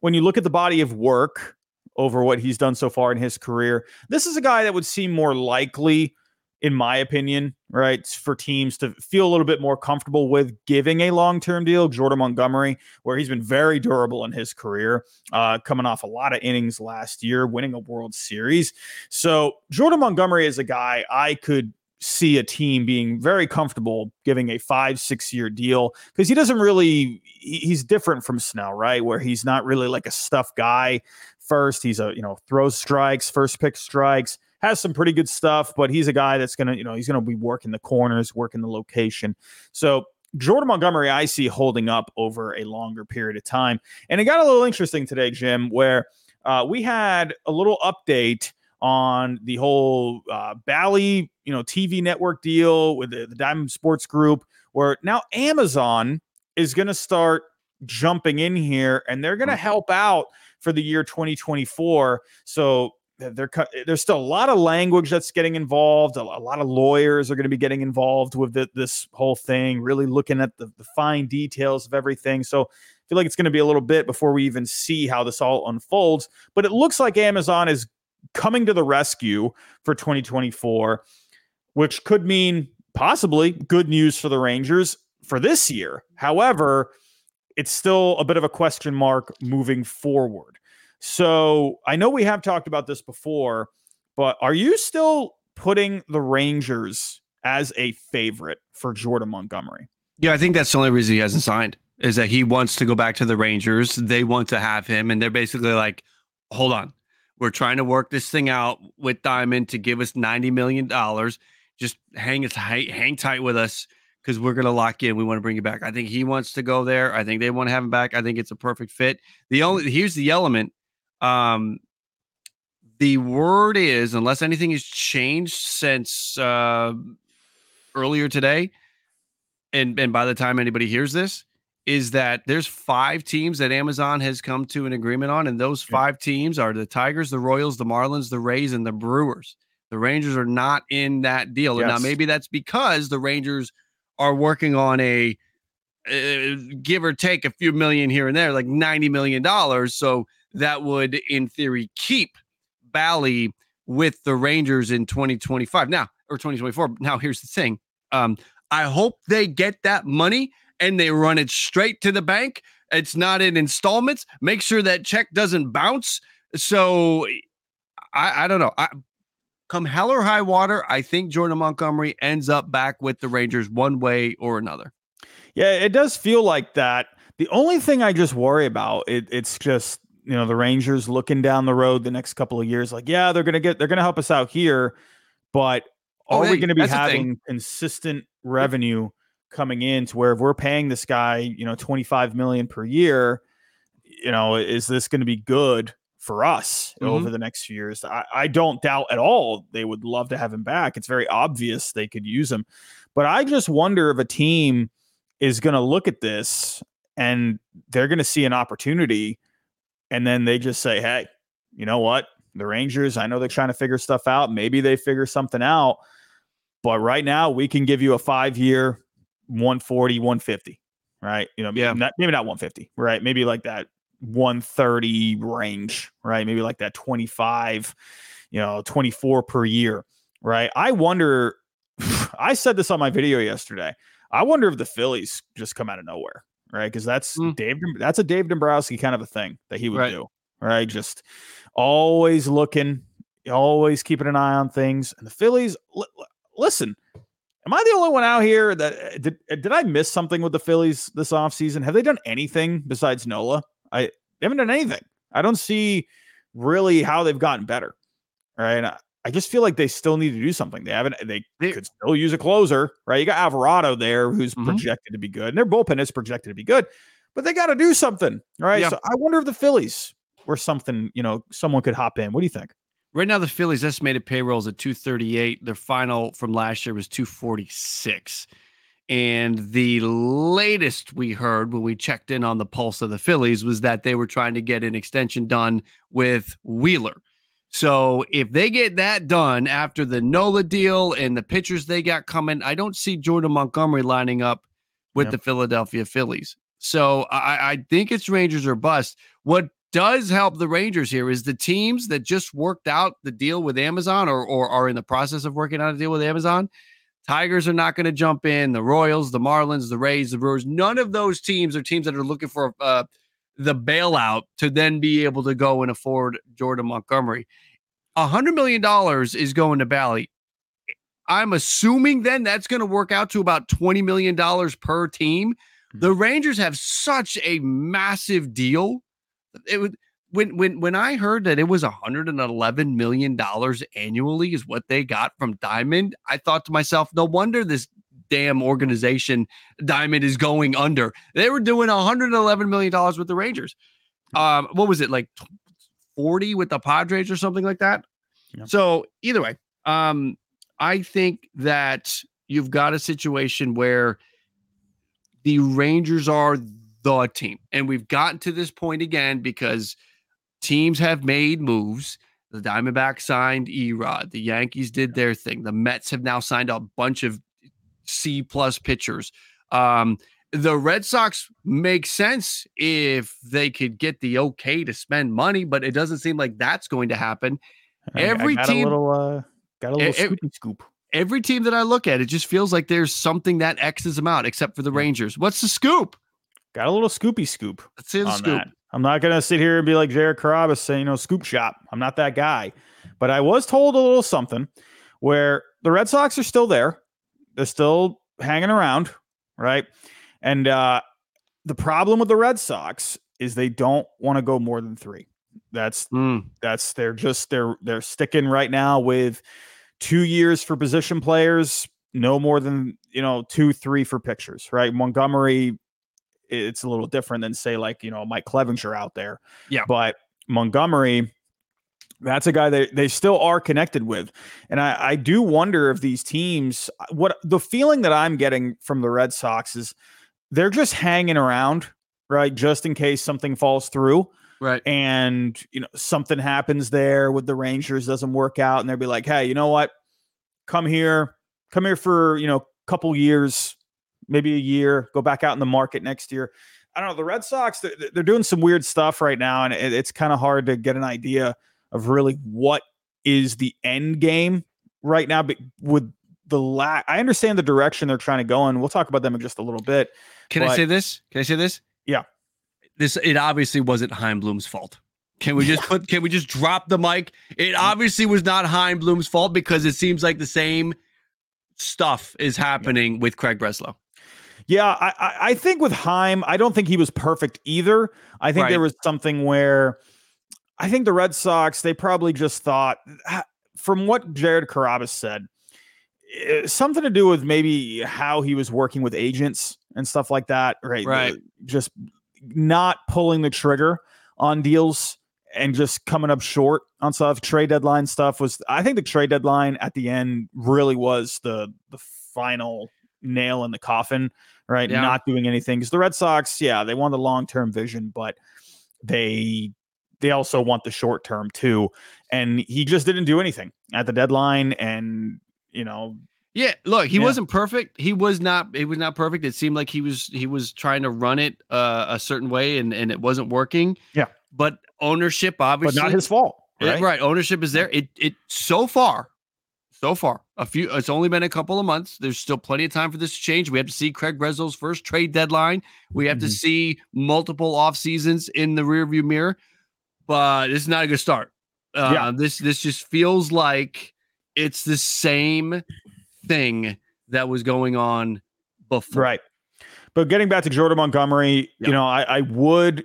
when you look at the body of work over what he's done so far in his career. This is a guy that would seem more likely, in my opinion, right, for teams to feel a little bit more comfortable with giving a long term deal. Jordan Montgomery, where he's been very durable in his career, uh, coming off a lot of innings last year, winning a World Series. So, Jordan Montgomery is a guy I could see a team being very comfortable giving a five, six year deal because he doesn't really he's different from Snell, right? Where he's not really like a stuff guy first. He's a, you know, throws strikes, first pick strikes, has some pretty good stuff, but he's a guy that's going to, you know, he's going to be working the corners, working the location. So Jordan Montgomery, I see holding up over a longer period of time. And it got a little interesting today, Jim, where uh, we had a little update on the whole uh, Bally, you know, TV network deal with the, the Diamond Sports Group, where now Amazon is going to start jumping in here and they're going to help out for the year 2024. So they're cut- eh, there's still a lot of language that's getting involved. A, a lot of lawyers are going to be getting involved with the, this whole thing, really looking at the, the fine details of everything. So I feel like it's going to be a little bit before we even see how this all unfolds. But it looks like Amazon is coming to the rescue for 2024, which could mean possibly good news for the Rangers for this year. However, it's still a bit of a question mark moving forward. So I know we have talked about this before, but are you still putting the Rangers as a favorite for Jordan Montgomery? Yeah, I think that's the only reason he hasn't signed is that he wants to go back to the Rangers. They want to have him, and they're basically like, hold on. We're trying to work this thing out with Diamond to give us $90 million. Just hang tight, hang tight with us because we're going to lock in. We want to bring you back. I think he wants to go there. I think they want to have him back. I think it's a perfect fit. The only here's the element. Um, the word is, unless anything has changed since uh, earlier today, and and by the time anybody hears this, is that there's five teams that Amazon has come to an agreement on, and those five teams are the Tigers, the Royals, the Marlins, the Rays, and the Brewers. The Rangers are not in that deal, and now maybe that's because the Rangers are working on a uh, give or take a few million here and there, like ninety million dollars. So that would, in theory, keep Bally with the Rangers in 2025 now or 2024. Now, here's the thing. Um, I hope they get that money and they run it straight to the bank. It's not in installments. Make sure that check doesn't bounce. So I, I don't know. I, come hell or high water, I think Jordan Montgomery ends up back with the Rangers one way or another. Yeah, it does feel like that. The only thing I just worry about it, it's just you know the Rangers looking down the road the next couple of years, like yeah, they're gonna get they're gonna help us out here, but Oh, are hey, we going to be that's the thing. having consistent revenue coming in to where if we're paying this guy, you know, 25 million per year, you know, is this going to be good for us Mhm. over the next few years? I, I don't doubt at all they would love to have him back. It's very obvious they could use him. But I just wonder if a team is going to look at this and they're going to see an opportunity and then they just say, hey, you know what? The Rangers, I know they're trying to figure stuff out. Maybe they figure something out. But right now, we can give you a five year 140, 150, right? You know, Yeah. not, maybe not 150, right? Maybe like that 130 range, right? Maybe like that 25, you know, 24 per year, right? I wonder, I said this on my video yesterday. I wonder if the Phillies just come out of nowhere, right? Because that's Mm. Dave, that's a Dave Dombrowski kind of a thing that he would Right. do, right? Just always looking, always keeping an eye on things. And the Phillies, li- li- listen, am I the only one out here that uh, did, did I miss something with the Phillies this offseason? Have they done anything besides Nola? I they haven't done anything. I don't see really how they've gotten better. Right. I, just feel like they still need to do something. They haven't, they, They- could still use a closer, right? You got Alvarado there who's Mhm. projected to be good, and their bullpen is projected to be good, but they got to do something, right? Yeah. So I wonder if the Phillies were something, you know, someone could hop in. What do you think? Right now, the Phillies' estimated payroll is at 238. Their final from last year was 246. And the latest we heard when we checked in on the pulse of the Phillies was that they were trying to get an extension done with Wheeler. So if they get that done after the Nola deal and the pitchers they got coming, I don't see Jordan Montgomery lining up with Yeah. the Philadelphia Phillies. So I, I think it's Rangers or bust. What does help the Rangers here is the teams that just worked out the deal with Amazon or, or are in the process of working out a deal with Amazon. Tigers are not going to jump in. The Royals, the Marlins, the Rays, the Brewers, none of those teams are teams that are looking for uh, the bailout to then be able to go and afford Jordan Montgomery. A hundred million dollars is going to Bally. I'm assuming then that's going to work out to about twenty million dollars per team. The mm-hmm. Rangers have such a massive deal. It would when when when I heard that it was 111 million dollars annually is what they got from Diamond, I thought to myself, no wonder this damn organization Diamond is going under. They were doing 111 million dollars with the Rangers. Um, what was it like 40 with the Padres or something like that? Yeah. So either way, um, I think that you've got a situation where the Rangers are the team. And we've gotten to this point again because teams have made moves. The Diamondbacks signed E-Rod. The Yankees did their thing. The Mets have now signed a bunch of C plus pitchers. Um, the Red Sox make sense if they could get the okay to spend money, but it doesn't seem like that's going to happen. Every team- little, uh, got a little E- e- scoopy scoop. Every team that I look at, it just feels like there's something that X's them out, except for the Rangers. What's the scoop? Got a little scoopy scoop. Let's see the scoop. that. I'm not gonna sit here and be like Jared Carrabis saying, you know, scoop shop. I'm not that guy. But I was told a little something where the Red Sox are still there. They're still hanging around, right? And uh the problem with the Red Sox is they don't want to go more than three. That's Mm, that's they're just they're they're sticking right now with two years for position players, no more than you know two three for pitchers, right? Montgomery, it's a little different than say like you know Mike Clevinger out there, Yeah. But Montgomery, that's a guy that they still are connected with, and I I do wonder if these teams what the feeling that I'm getting from the Red Sox is they're just hanging around, right? Just in case something falls through right. and you know something happens there with the Rangers doesn't work out, and they'll be like, "Hey, you know what? Come here, come here for you know a couple years, maybe a year. Go back out in the market next year." I don't know. The Red Sox, they're, they're doing some weird stuff right now, and it, it's kind of hard to get an idea of really what is the end game right now. But with the lack, I understand the direction they're trying to go in. We'll talk about them in just a little bit. Can I say this? Can I say this? Yeah. This it obviously wasn't Chaim Bloom's fault. Can we just put can we just drop the mic? It mm. obviously was not Chaim Bloom's fault because it seems like the same stuff is happening with Craig Breslow. Yeah, I, I I think with Chaim, I don't think he was perfect either. I think there was something where I think the Red Sox, they probably just thought, from what Jared Carrabis said, eh, something to do with maybe how he was working with agents and stuff like that, right? Right. Just not pulling the trigger on deals and just coming up short on stuff. Trade deadline stuff was, I think the trade deadline at the end really was the the final nail in the coffin, right? Yeah. Not doing anything because the Red Sox, yeah, they want the long term vision, but they they also want the short term too. And he just didn't do anything at the deadline, and you know, Yeah, look, he Yeah. wasn't perfect. He was not. He was not perfect. It seemed like he was. He was trying to run it uh, a certain way, and and it wasn't working. Yeah. but ownership obviously, but not his fault, right? right. Ownership is there. It it so far, so far, a few. It's only been a couple of months. There's still plenty of time for this to change. We have to see Craig Breslow's first trade deadline. We have to Mhm. see multiple off seasons in the rearview mirror. But it's not a good start. Uh, Yeah. This this just feels like it's the same thing that was going on before. Right. But getting back to Jordan Montgomery, Yeah. you know, I, I would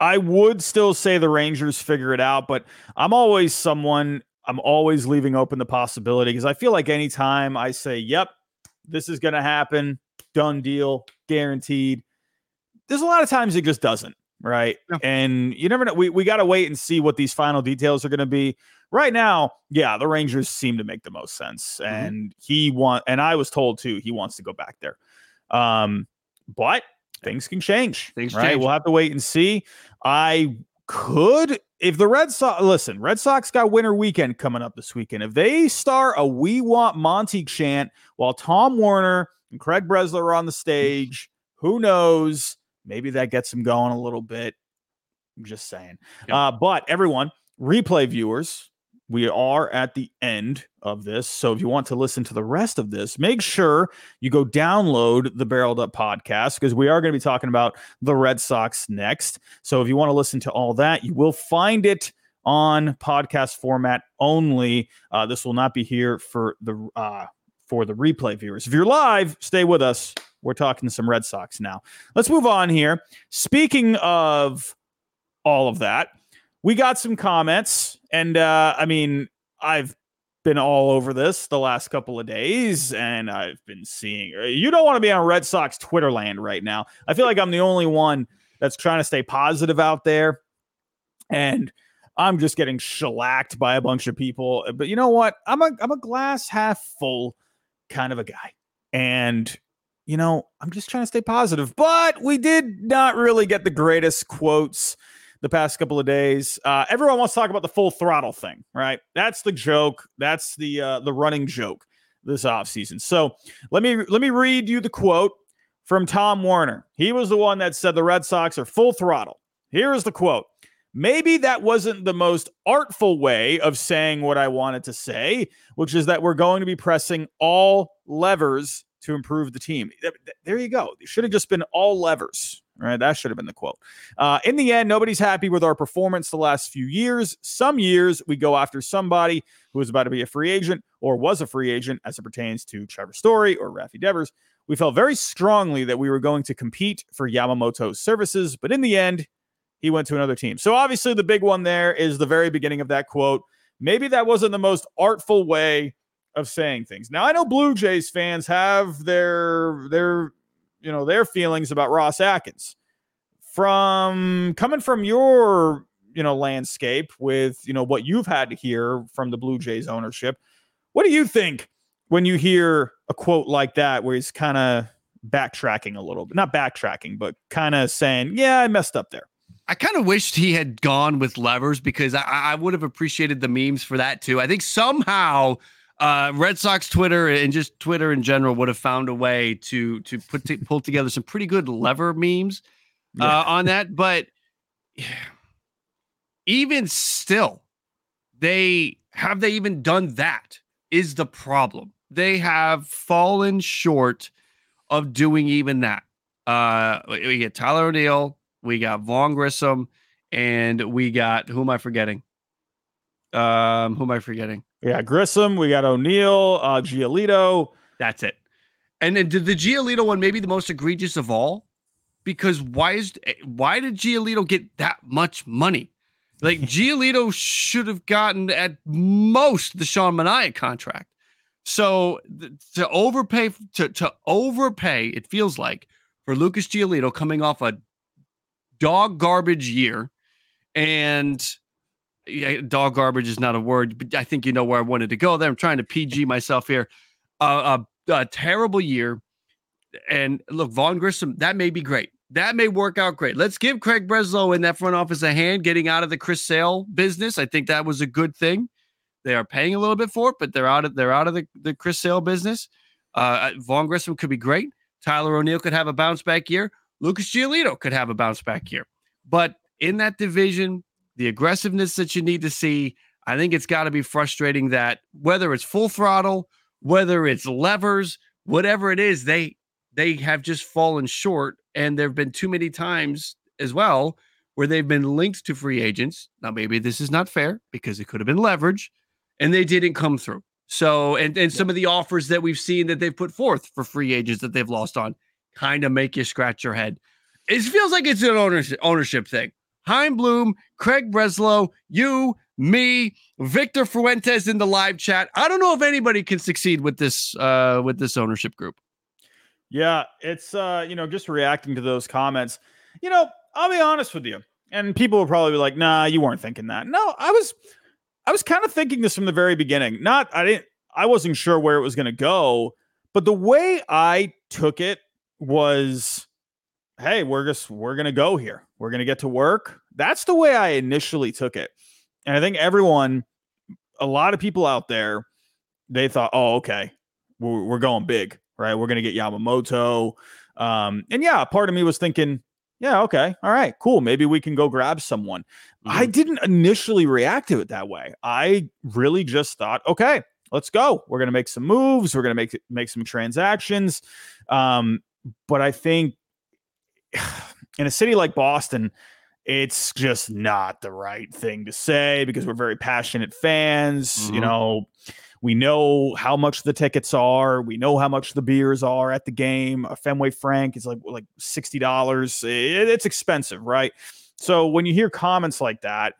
I would still say the Rangers figure it out, but I'm always someone I'm always leaving open the possibility because I feel like anytime I say, Yep, this is gonna happen, done deal, guaranteed. There's a lot of times it just doesn't, right? Yeah. And you never know. We we gotta wait and see what these final details are gonna be. Right now, yeah, the Rangers seem to make the most sense. Mm-hmm. And he want and I was told too, he wants to go back there. Um, but things can change. Things right? change. We'll have to wait and see. I could, if the Red Sox listen, Red Sox got winter weekend coming up this weekend. If they start a "We Want Monty" chant while Tom Werner and Craig Breslow are on the stage, who knows? Maybe that gets them going a little bit. I'm just saying. Yeah. Uh, but everyone, replay viewers, we are at the end of this. So if you want to listen to the rest of this, make sure you go download the Barreled Up podcast because we are going to be talking about the Red Sox next. So if you want to listen to all that, you will find it on podcast format only. Uh, this will not be here for the uh, for the replay viewers. If you're live, stay with us. We're talking some Red Sox now. Let's move on here. Speaking of all of that, we got some comments, and uh, I mean, I've been all over this the last couple of days, and I've been seeing. uh, You don't want to be on Red Sox Twitter land right now. I feel like I'm the only one that's trying to stay positive out there, and I'm just getting shellacked by a bunch of people. But you know what? I'm a I'm a glass half full kind of a guy, and you know, I'm just trying to stay positive. But we did not really get the greatest quotes the past couple of days. Uh, everyone wants to talk about the full throttle thing, right? That's the joke. That's the uh, the running joke this offseason. So let me let me read you the quote from Tom Werner. He was the one that said the Red Sox are full throttle. Here is the quote. Maybe that wasn't the most artful way of saying what I wanted to say, which is that we're going to be pressing all levers to improve the team. Th- th- There you go. It should have just been all levers, right? That should have been the quote. Uh, in the end, nobody's happy with our performance the last few years. Some years we go after somebody who is about to be a free agent or was a free agent as it pertains to Trevor Story or Rafi Devers. We felt very strongly that we were going to compete for Yamamoto's services, but in the end, he went to another team. So obviously, the big one there is the very beginning of that quote. Maybe that wasn't the most artful way of saying things. Now I know Blue Jays fans have their their you know their feelings about Ross Atkins from coming from your you know landscape with you know what you've had to hear from the Blue Jays ownership. What do you think when you hear a quote like that where he's kind of backtracking a little bit, not backtracking, but kind of saying, "Yeah, I messed up there." I kind of wished he had gone with levers because I, I would have appreciated the memes for that too. I think somehow uh, Red Sox Twitter and just Twitter in general would have found a way to to put to, pull together some pretty good lever memes uh, Yeah. on that. But even still, they have they even done that? Is the problem? They have fallen short of doing even that. Uh, we we get Tyler O'Neill, we got Vaughn Grissom, and we got who am I forgetting? Um, who am I forgetting? Yeah, Grissom. We got O'Neill, uh, Giolito. That's it. And then did the Giolito one maybe the most egregious of all? Because why is why did Giolito get that much money? Like Giolito should have gotten at most the Sean Manaea contract. So th- to overpay to to overpay, it feels like for Lucas Giolito coming off a dog garbage year, and yeah, dog garbage is not a word, but I think you know where I wanted to go there. I'm trying to PG myself here. Uh, a, a terrible year, and look, Vaughn Grissom, that may be great. That may work out great. Let's give Craig Breslow in that front office a hand getting out of the Chris Sale business. I think that was a good thing. They are paying a little bit for it, but they're out of they're out of the, the Chris Sale business. Uh, Vaughn Grissom could be great. Tyler O'Neill could have a bounce back year. Lucas Giolito could have a bounce back year. But in that division, the aggressiveness that you need to see, I think it's got to be frustrating that whether it's full throttle, whether it's levers, whatever it is, they they have just fallen short. And there have been too many times as well where they've been linked to free agents. Now, maybe this is not fair because it could have been leverage and they didn't come through. So, and, and some of the offers that we've seen that they've put forth for free agents that they've lost on kind of make you scratch your head. It feels like it's an ownership, ownership thing. Chaim Bloom, Craig Breslow, you, me, Victor Fuentes in the live chat. I don't know if anybody can succeed with this uh with this ownership group. Yeah, it's uh, you know, just reacting to those comments. You know, I'll be honest with you. And people will probably be like, "Nah, you weren't thinking that." No, I was I was kind of thinking this from the very beginning. Not I didn't I wasn't sure where it was going to go, but the way I took it was hey, we're just we're to go here. We're to get to work. That's the way I initially took it. And I think everyone a lot of people out there they thought, "Oh, okay. We're, we're going big, right? We're to get Yamamoto." Um, and yeah, part of me was thinking, yeah, okay, all right, cool. Maybe we can go grab someone. I Mm-hmm. didn't initially react to it that way. I really just thought, okay, let's go. We're gonna make some moves. We're gonna make make some transactions. Um, but I think in a city like Boston, it's just not the right thing to say because we're very passionate fans. You Mhm. know, we know how much the tickets are. We know how much the beers are at the game. A Fenway Frank is like like sixty dollars. it's expensive, right? So when you hear comments like that,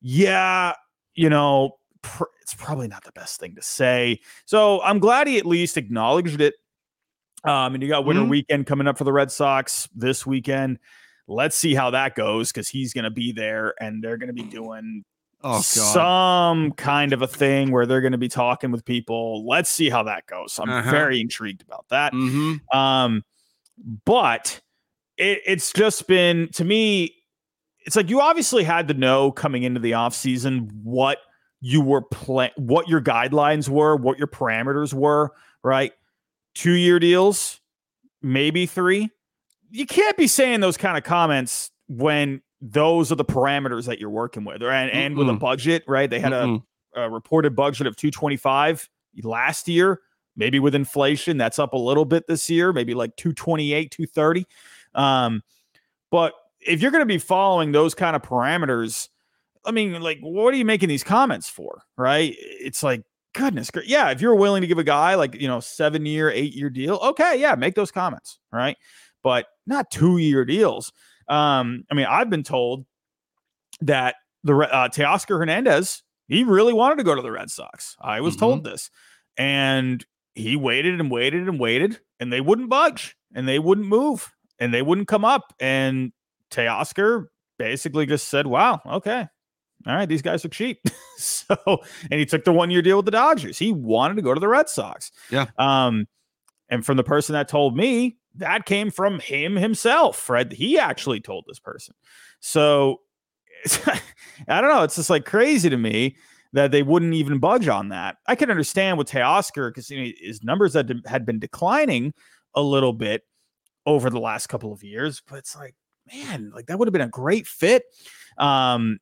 yeah, you know, pr- it's probably not the best thing to say. So I'm glad he at least acknowledged it. Um, and you got winter Mhm. weekend coming up for the Red Sox this weekend. Let's see how that goes because he's going to be there and they're going to be doing Oh some kind of a thing where they're going to be talking with people. Let's see how that goes. I'm Uh-huh. very intrigued about that. hmm Um, but it, it's just been to me, it's like you obviously had to know coming into the offseason what you were playing, what your guidelines were, what your parameters were, right? Two year deals, maybe three. You can't be saying those kind of comments when those are the parameters that you're working with, right? And, and with a budget, right? They had a a reported budget of 225 last year maybe with inflation that's up a little bit this year maybe like 228 230 um but if you're going to be following those kind of parameters i mean like what are you making these comments for right it's like goodness yeah if you're willing to give a guy like you know seven year eight year deal okay yeah make those comments right but not two year deals um i mean i've been told that the uh, Teoscar Hernandez, he really wanted to go to the Red Sox. I was told this, and he waited and waited and waited, and they wouldn't budge, and they wouldn't move, and they wouldn't come up. And Teoscar basically just said, "Wow, okay, all right, these guys are cheap." so, and he took the one year deal with the Dodgers. He wanted to go to the Red Sox. Yeah. Um, and from the person that told me, that came from him himself, right? He actually told this person. So I don't know. It's just like crazy to me that they wouldn't even budge on that. I can understand with Teoscar because you know, his numbers had, had been declining a little bit over the last couple of years, but it's like, man, like that would have been a great fit. Um,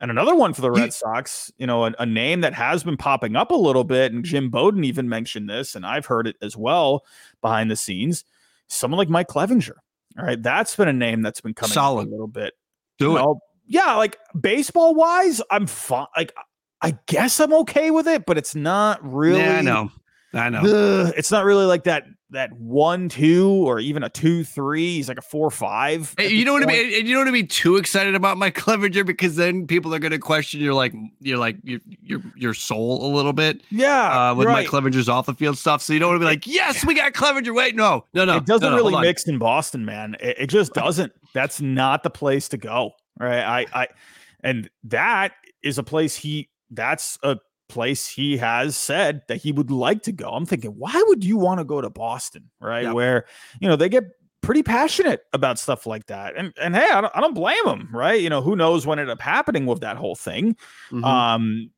and another one for the Red Sox, you know, a, a name that has been popping up a little bit, and Jim Bowden even mentioned this, and I've heard it as well behind the scenes. Someone like Mike Clevinger. All right, that's been a name that's been coming Solid. up a little bit. Do You it. know, yeah, like baseball wise, I'm fine. Like, I guess I'm okay with it, but it's not really. Yeah, I know. I know. Ugh, it's not really like that that one two or even a two three. He's like a four five. Hey, you know what I mean? And you don't want to be too excited about Mike Clevinger because then people are going to question your like your like your your your soul a little bit. Yeah, uh, with right. Mike Clevinger's off the field stuff. So you don't want to be like, yes, we got Clevinger. Wait, no, no, no. It doesn't no, no, really mix in Boston, man. It, it just doesn't. That's not the place to go. Right. I I and that is a place he that's a place he has said that he would like to go. I'm thinking, why would you want to go to Boston, right? Yeah. Where you know they get pretty passionate about stuff like that, and and hey, I don't, I don't blame him, right? You know, who knows what ended up happening with that whole thing? Mhm. Um,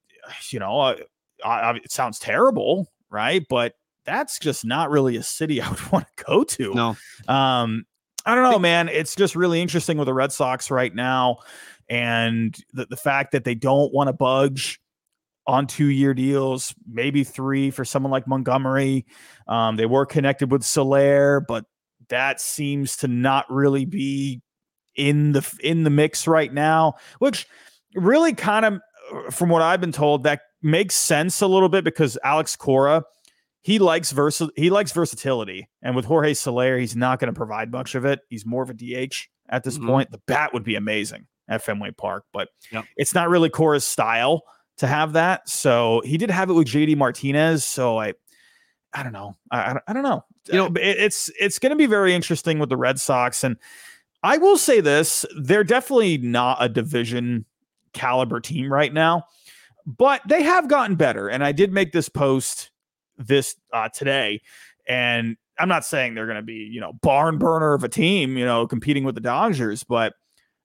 you know, I, I, it sounds terrible, right? But that's just not really a city I would want to go to. no, Um, I don't know, man. It's just really interesting with the Red Sox right now, and the, the fact that they don't want to budge on two year deals, maybe three for someone like Montgomery. Um, they were connected with Soler, but that seems to not really be in the in the mix right now, which really kind of, from what I've been told, that makes sense a little bit because Alex Cora he likes versa he likes versatility and with jorge soler he's not going to provide much of it he's more of a dh at this Mhm. point the bat would be amazing at fenway park but Yep. it's not really cora's style to have that so he did have it with jd martinez so i i don't know i, I don't- know You know- Uh, it- it's it's going to be very interesting with the red sox and i will say this they're definitely not a division caliber team right now but they have gotten better and i did make this post this uh, today. And I'm not saying they're going to be, you know, barn burner of a team, you know, competing with the Dodgers, but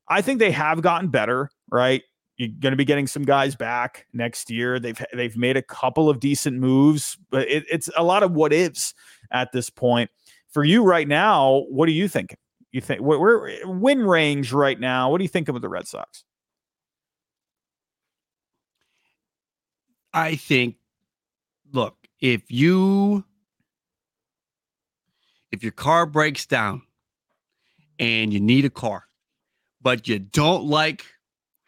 I think they have gotten better, right? You're going to be getting some guys back next year. They've they've made a couple of decent moves, but it, it's a lot of what ifs at this point. For you right now, what are you thinking? You think where, where win range right now? What do you think of the Red Sox? I think, look, if you, if your car breaks down and you need a car, but you don't like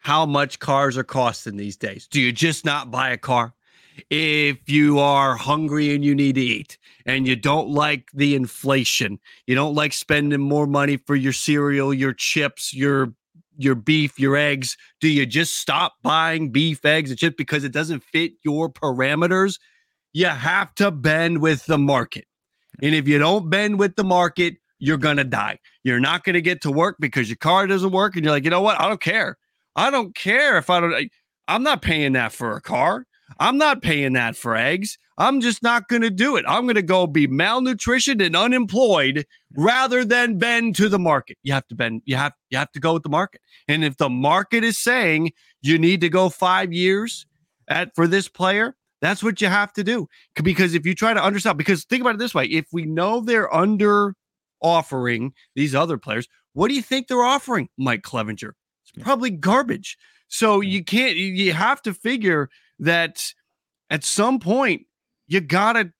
how much cars are costing these days, do you just not buy a car? If you are hungry and you need to eat and you don't like the inflation, you don't like spending more money for your cereal, your chips, your your beef, your eggs, do you just stop buying beef, eggs, and chips because it doesn't fit your parameters? You have to bend with the market. And if you don't bend with the market, you're going to die. You're not going to get to work because your car doesn't work. And you're like, you know what? I don't care. I don't care if I don't, I'm not paying that for a car. I'm not paying that for eggs. I'm just not going to do it. I'm going to go be malnutritioned and unemployed rather than bend to the market. You have to bend. You have you have to go with the market. And if the market is saying you need to go five years at for this player, that's what you have to do. Because if you try to undersell, because think about it this way: if we know they're under offering these other players, what do you think they're offering, Mike Clevinger? Probably garbage. So you can't. You you have to figure that at some point you gotta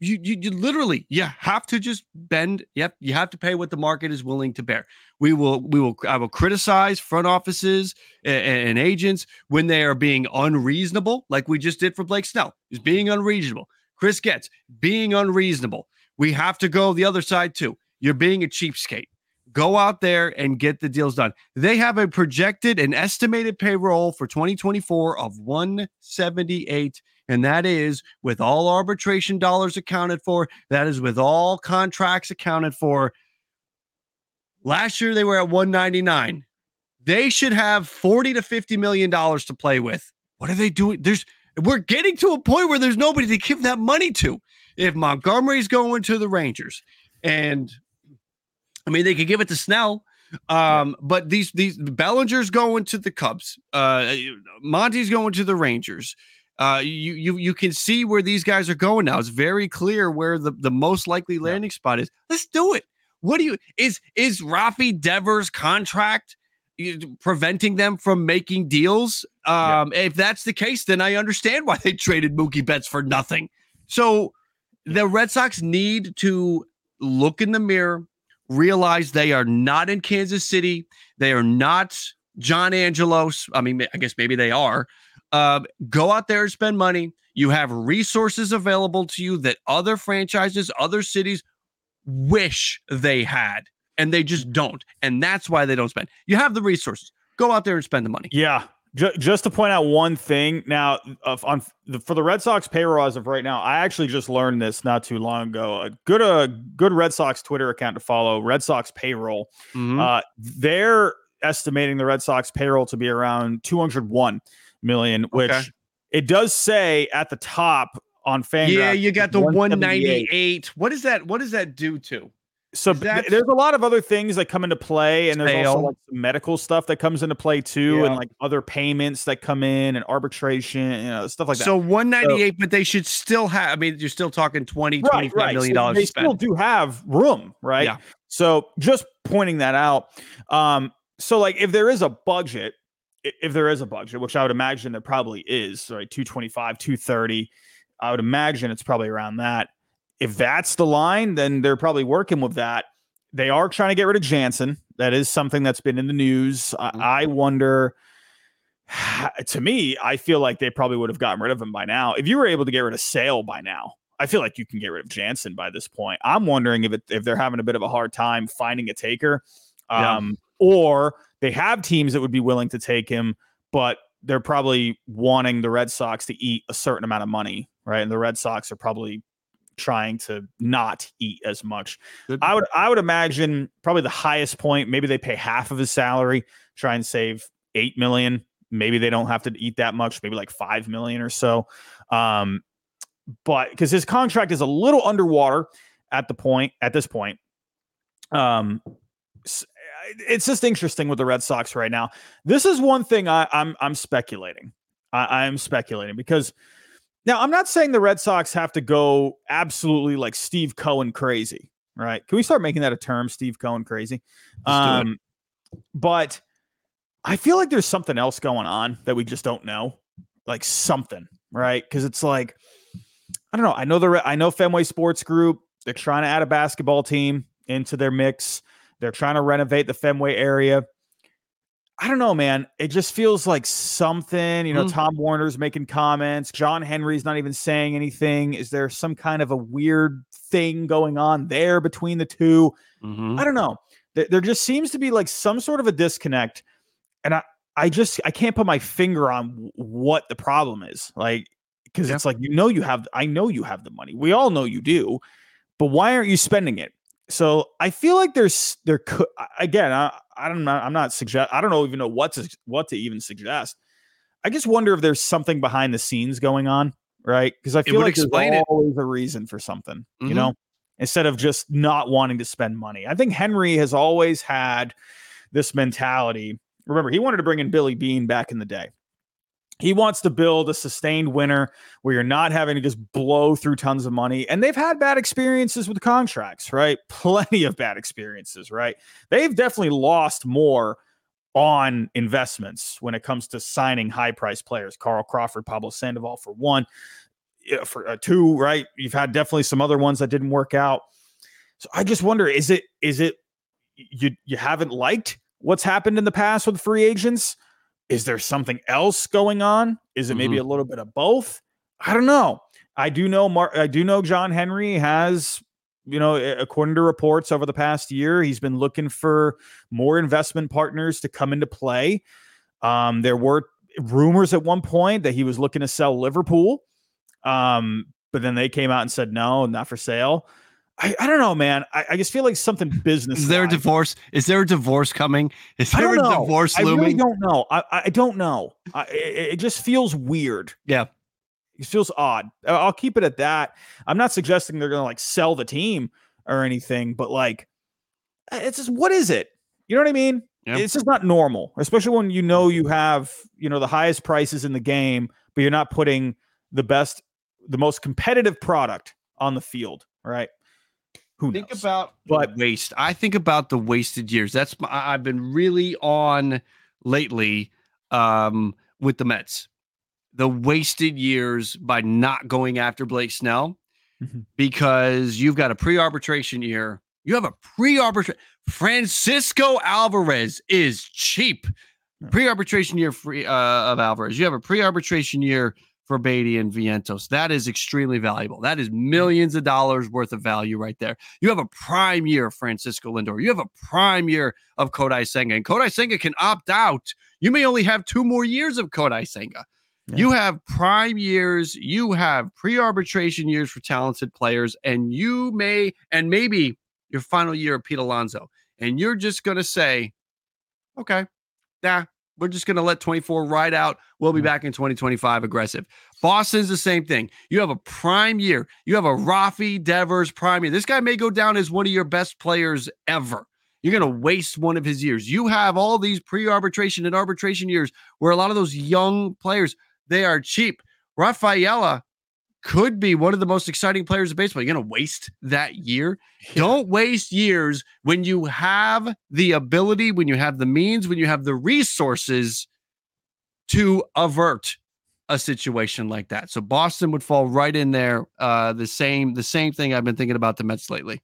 you, you you literally you have to just bend yep you have to pay what the market is willing to bear. We will we will i will criticize front offices and, and agents when they are being unreasonable like we just did for blake snell. Is being unreasonable. Chris gets being unreasonable. We have to go the other side too. You're being a cheapskate go out there and get the deals done they have a projected and estimated payroll for 2024 of 178 and that is with all arbitration dollars accounted for. That is with all contracts accounted for. Last year they were at 199. They should have 40 to 50 million dollars to play with. What are they doing? There's we're getting to a point where there's nobody to give that money to. If Montgomery's going to the Rangers, and I mean they could give it to Snell, um, but these these Bellinger's going to the Cubs, uh, Monty's going to the Rangers uh, you you you can see where these guys are going now. It's very clear where the, the most likely landing spot is. Let's do it. What do you is is Rafi Devers contract preventing them from making deals? Um, if that's the case, then I understand why they traded Mookie Betts for nothing. So the Red Sox need to look in the mirror, realize they are not in Kansas City. They are not John Angelos. I mean, I guess maybe they are. Uh, go out there and spend money. You have resources available to you that other franchises, other cities wish they had, and they just don't. And that's why they don't spend. You have the resources. Go out there and spend the money. Yeah. Just to point out one thing now, uh, on the, for the Red Sox payroll as of right now, I actually just learned this not too long ago. A good, a uh, good Red Sox Twitter account to follow, Red Sox payroll. Mm-hmm. Uh, they're estimating the Red Sox payroll to be around 201 million, which okay. it does say at the top on fan. Yeah, you got the 198. What is that? What does that do to? So there's a lot of other things that come into play, and there's fail. also like medical stuff that comes into play too, yeah. and like other payments that come in and arbitration, you know, stuff like that. So 198, so, but they should still have. I mean, you're still talking 20, right, 25 right. million dollars. So they still do have room, right? Yeah. So just pointing that out. Um, so like if there is a budget, if there is a budget, which I would imagine there probably is, right, 225, 230, I would imagine it's probably around that if that's the line, then they're probably working with that. They are trying to get rid of Jansen. That is something that's been in the news. Mm-hmm. I, I wonder. To me, I feel like they probably would have gotten rid of him by now. If you were able to get rid of Sale by now, I feel like you can get rid of Jansen by this point. I'm wondering if it, if they're having a bit of a hard time finding a taker, um, yeah. or they have teams that would be willing to take him, but they're probably wanting the Red Sox to eat a certain amount of money, right? And the Red Sox are probably trying to not eat as much. Good. I would I would imagine probably the highest point, maybe they pay half of his salary, try and save 8 million. Maybe they don't have to eat that much, maybe like 5 million or so. Um, but because his contract is a little underwater at the point at this point. Um it's just interesting with the Red Sox right now. This is one thing I, I'm I'm speculating. I, I'm speculating because now, I'm not saying the Red Sox have to go absolutely like Steve Cohen crazy, right? Can we start making that a term, Steve Cohen crazy? Um, but I feel like there's something else going on that we just don't know, like something, right? Because it's like I don't know. I know the I know Fenway Sports Group. They're trying to add a basketball team into their mix. They're trying to renovate the Fenway area. I don't know, man. It just feels like something. You know, mm-hmm. Tom Werner's making comments. John Henry's not even saying anything. Is there some kind of a weird thing going on there between the 2 mm-hmm. I don't know. There, there just seems to be like some sort of a disconnect, and I, I just I can't put my finger on what the problem is. Like, because yeah. it's like you know you have. I know you have the money. We all know you do, but why aren't you spending it? So I feel like there's there could again. I, I don't know. I'm not suggest. I don't know even know what to what to even suggest. I just wonder if there's something behind the scenes going on, right? Because I feel like there's always it. a reason for something, mm-hmm. you know, instead of just not wanting to spend money. I think Henry has always had this mentality. Remember, he wanted to bring in Billy Beane back in the day. He wants to build a sustained winner where you're not having to just blow through tons of money. And they've had bad experiences with contracts, right? Plenty of bad experiences, right? They've definitely lost more on investments when it comes to signing high price players. Carl Crawford, Pablo Sandoval for one, for uh, two, right? You've had definitely some other ones that didn't work out. So I just wonder is it is it you you haven't liked what's happened in the past with free agents? Is there something else going on? Is it maybe mm-hmm. a little bit of both? I don't know. I do know Mark. I do know John Henry has, you know, according to reports over the past year, he's been looking for more investment partners to come into play. Um, there were rumors at one point that he was looking to sell Liverpool, um, but then they came out and said no, not for sale. I, I don't know, man. I, I just feel like something business. Is there a divorce? Is there a divorce coming? Is there a know. divorce looming? I really don't know. I, I don't know. I, it, it just feels weird. Yeah. It feels odd. I'll keep it at that. I'm not suggesting they're going to like sell the team or anything, but like, it's just what is it? You know what I mean? Yeah. It's just not normal, especially when you know you have you know the highest prices in the game, but you're not putting the best, the most competitive product on the field. Right? Who think knows? about but waste. I think about the wasted years. That's my, I've been really on lately um, with the Mets. The wasted years by not going after Blake Snell mm-hmm. because you've got a pre-arbitration year. You have a pre-arbitration. Francisco Alvarez is cheap. pre-arbitration year free uh, of Alvarez. You have a pre-arbitration year for Baty and Vientos. That is extremely valuable. That is mm-hmm. millions of dollars worth of value right there. You have a prime year of Francisco Lindor. You have a prime year of Kodai Senga. And Kodai Senga can opt out. You may only have two more years of Kodai Senga. Yeah. You have prime years, you have pre-arbitration years for talented players, and you may, and maybe your final year of Pete Alonso. And you're just gonna say, okay, nah, we're just going to let 24 ride out. We'll be mm-hmm. back in 2025 aggressive. Boston's the same thing. You have a prime year. You have a Rafi Devers prime year. This guy may go down as one of your best players ever. You're going to waste one of his years. You have all these pre-arbitration and arbitration years where a lot of those young players, they are cheap. Rafaela could be one of the most exciting players of baseball. You're going to waste that year. Yeah. Don't waste years when you have the ability, when you have the means, when you have the resources to avert a situation like that. So Boston would fall right in there. Uh, the same, the same thing I've been thinking about the Mets lately.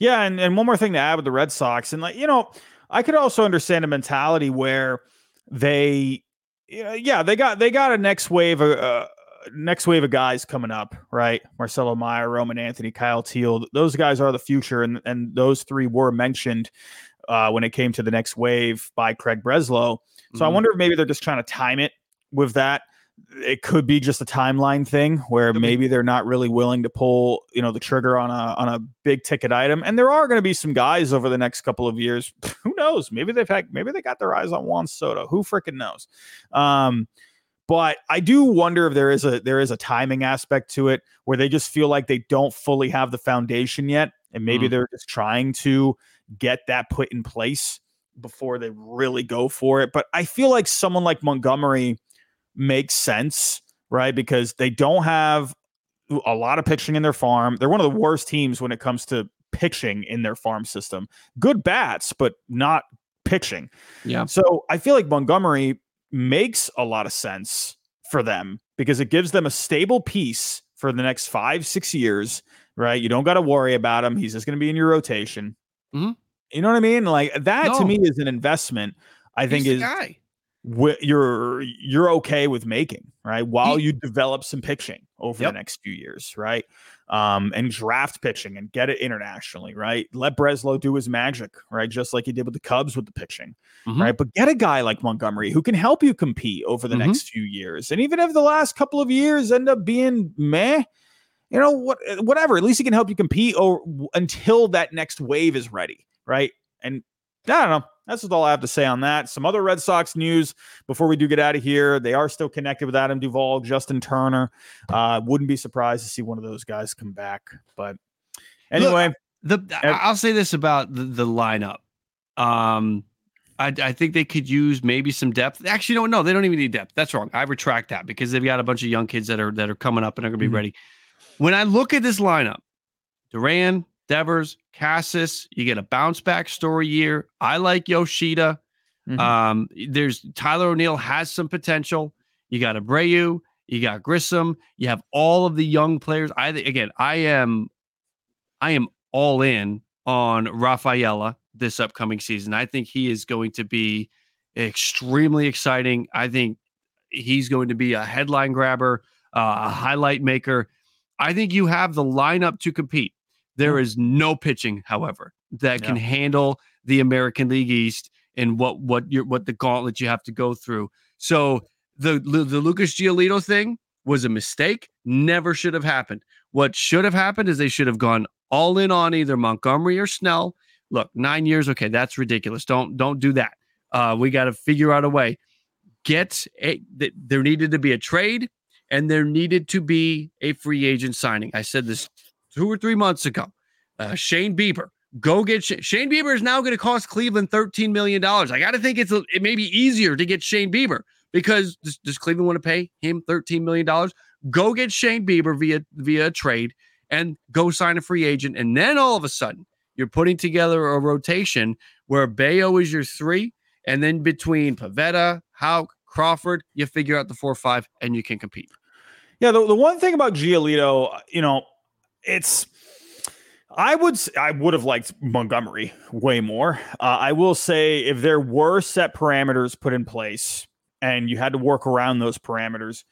Yeah, and, and one more thing to add with the Red Sox, and like you know, I could also understand a mentality where they, yeah, they got they got a next wave of, uh, next wave of guys coming up, right? Marcelo Meyer, Roman Anthony, Kyle Teel. Those guys are the future, and and those three were mentioned uh, when it came to the next wave by Craig Breslow. So mm-hmm. I wonder if maybe they're just trying to time it with that. It could be just a timeline thing where maybe they're not really willing to pull, you know, the trigger on a on a big ticket item. And there are going to be some guys over the next couple of years. Who knows? Maybe they've had maybe they got their eyes on Juan Soto. Who freaking knows? Um, but I do wonder if there is a there is a timing aspect to it where they just feel like they don't fully have the foundation yet, and maybe mm. they're just trying to get that put in place before they really go for it. But I feel like someone like Montgomery makes sense, right? Because they don't have a lot of pitching in their farm. They're one of the worst teams when it comes to pitching in their farm system. Good bats, but not pitching. Yeah. So I feel like Montgomery makes a lot of sense for them because it gives them a stable piece for the next five, six years, right? You don't got to worry about him. He's just going to be in your rotation. Mm-hmm. You know what I mean? Like that no. to me is an investment. I He's think is guy. You're you're okay with making right while he, you develop some pitching over yep. the next few years, right? Um, and draft pitching and get it internationally, right? Let Breslow do his magic, right? Just like he did with the Cubs with the pitching, mm-hmm. right? But get a guy like Montgomery who can help you compete over the mm-hmm. next few years. And even if the last couple of years end up being meh, you know, what, whatever, at least he can help you compete or until that next wave is ready, right? And I don't know. That's just all I have to say on that. Some other Red Sox news before we do get out of here. They are still connected with Adam Duvall, Justin Turner. Uh, wouldn't be surprised to see one of those guys come back. But anyway, Look, the I'll say this about the, the lineup. Um, I, I, think they could use maybe some depth. Actually, no, no, they don't even need depth. That's wrong. I retract that because they've got a bunch of young kids that are that are coming up and are going to be mm-hmm. ready. When I look at this lineup, Duran, Devers, Casas. You get a bounce back story year. I like Yoshida. Mm-hmm. Um, there's Tyler O'Neill has some potential. You got Abreu, you got Grissom, you have all of the young players. I again, I am, I am all in on Rafaela this upcoming season. I think he is going to be extremely exciting. I think he's going to be a headline grabber, uh, a highlight maker. I think you have the lineup to compete. There is no pitching, however, that can handle the American League East and what what your what the gauntlet you have to go through. So the the Lucas Giolito thing was a mistake. Never should have happened. What should have happened is they should have gone all in on either Montgomery or Snell. Look, nine years, okay, that's ridiculous. Don't don't do that. Uh, we got to figure out a way. Get a, there needed to be a trade, and there needed to be a free agent signing. I said this two or three months ago. Uh, Shane Bieber, go get Sh- Shane Bieber is now going to cost Cleveland thirteen million dollars. I got to think it's a, it may be easier to get Shane Bieber because does, does Cleveland want to pay him thirteen million dollars? Go get Shane Bieber via via trade and go sign a free agent, and then all of a sudden you're putting together a rotation where Bello is your three, and then between Pivetta, Houck, Crawford, you figure out the four five, and you can compete. Yeah, the, the one thing about Giolito, you know, it's I would I would have liked Montgomery way more. Uh, I will say if there were set parameters put in place and you had to work around those parameters,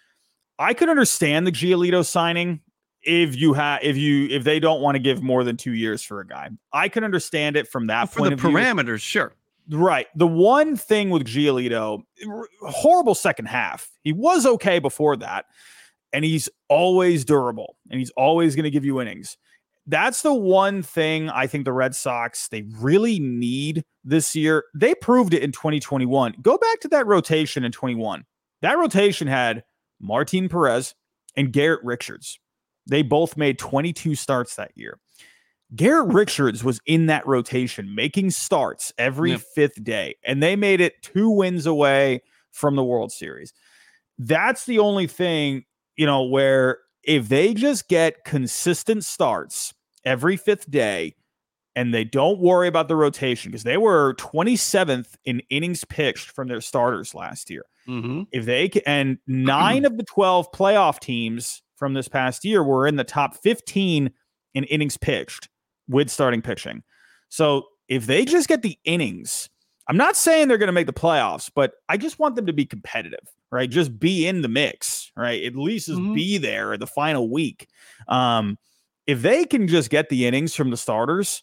I could understand the Giolito signing if you have if you if they don't want to give more than two years for a guy. I can understand it from that for point the of view. parameters, sure. Right. The one thing with Giolito, horrible second half. He was okay before that, and he's always durable, and he's always going to give you innings. That's the one thing I think the Red Sox they really need this year. They proved it in 2021. Go back to that rotation in 21. That rotation had Martin Perez and Garrett Richards. They both made 22 starts that year. Garrett Richards was in that rotation making starts every Yep. fifth day, and they made it two wins away from the World Series. That's the only thing, you know, where if they just get consistent starts every fifth day and they don't worry about the rotation because they were 27th in innings pitched from their starters last year Mm-hmm. if they ca- and nine of the 12 playoff teams from this past year were in the top 15 in innings pitched with starting pitching. So if they just get the innings, I'm not saying they're going to make the playoffs, but I just want them to be competitive, right? Just be in the mix, right? At least just Mhm. be there the final week. Um, if they can just get the innings from the starters,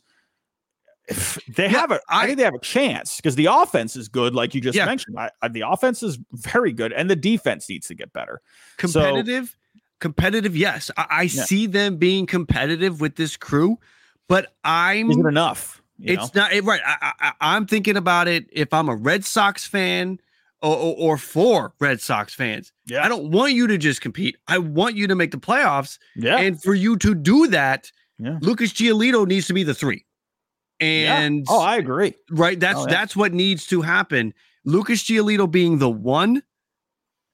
they Yeah, have a. I, I- think they have a chance because the offense is good, like you just Yeah. mentioned. I, I, the offense is very good, and the defense needs to get better. So- Competitive, competitive. Yes, I, I Yeah. see them being competitive with this crew, but I'm Is it enough? you it's know? not it, right. I, I, I'm thinking about it. If I'm a Red Sox fan or, or, or for Red Sox fans, yeah, I don't want you to just compete. I want you to make the playoffs, yeah, and for you to do that, Yeah. Lucas Giolito needs to be the three. yeah. And oh, I agree. right, that's Oh, yeah. that's what needs to happen. Lucas Giolito being the one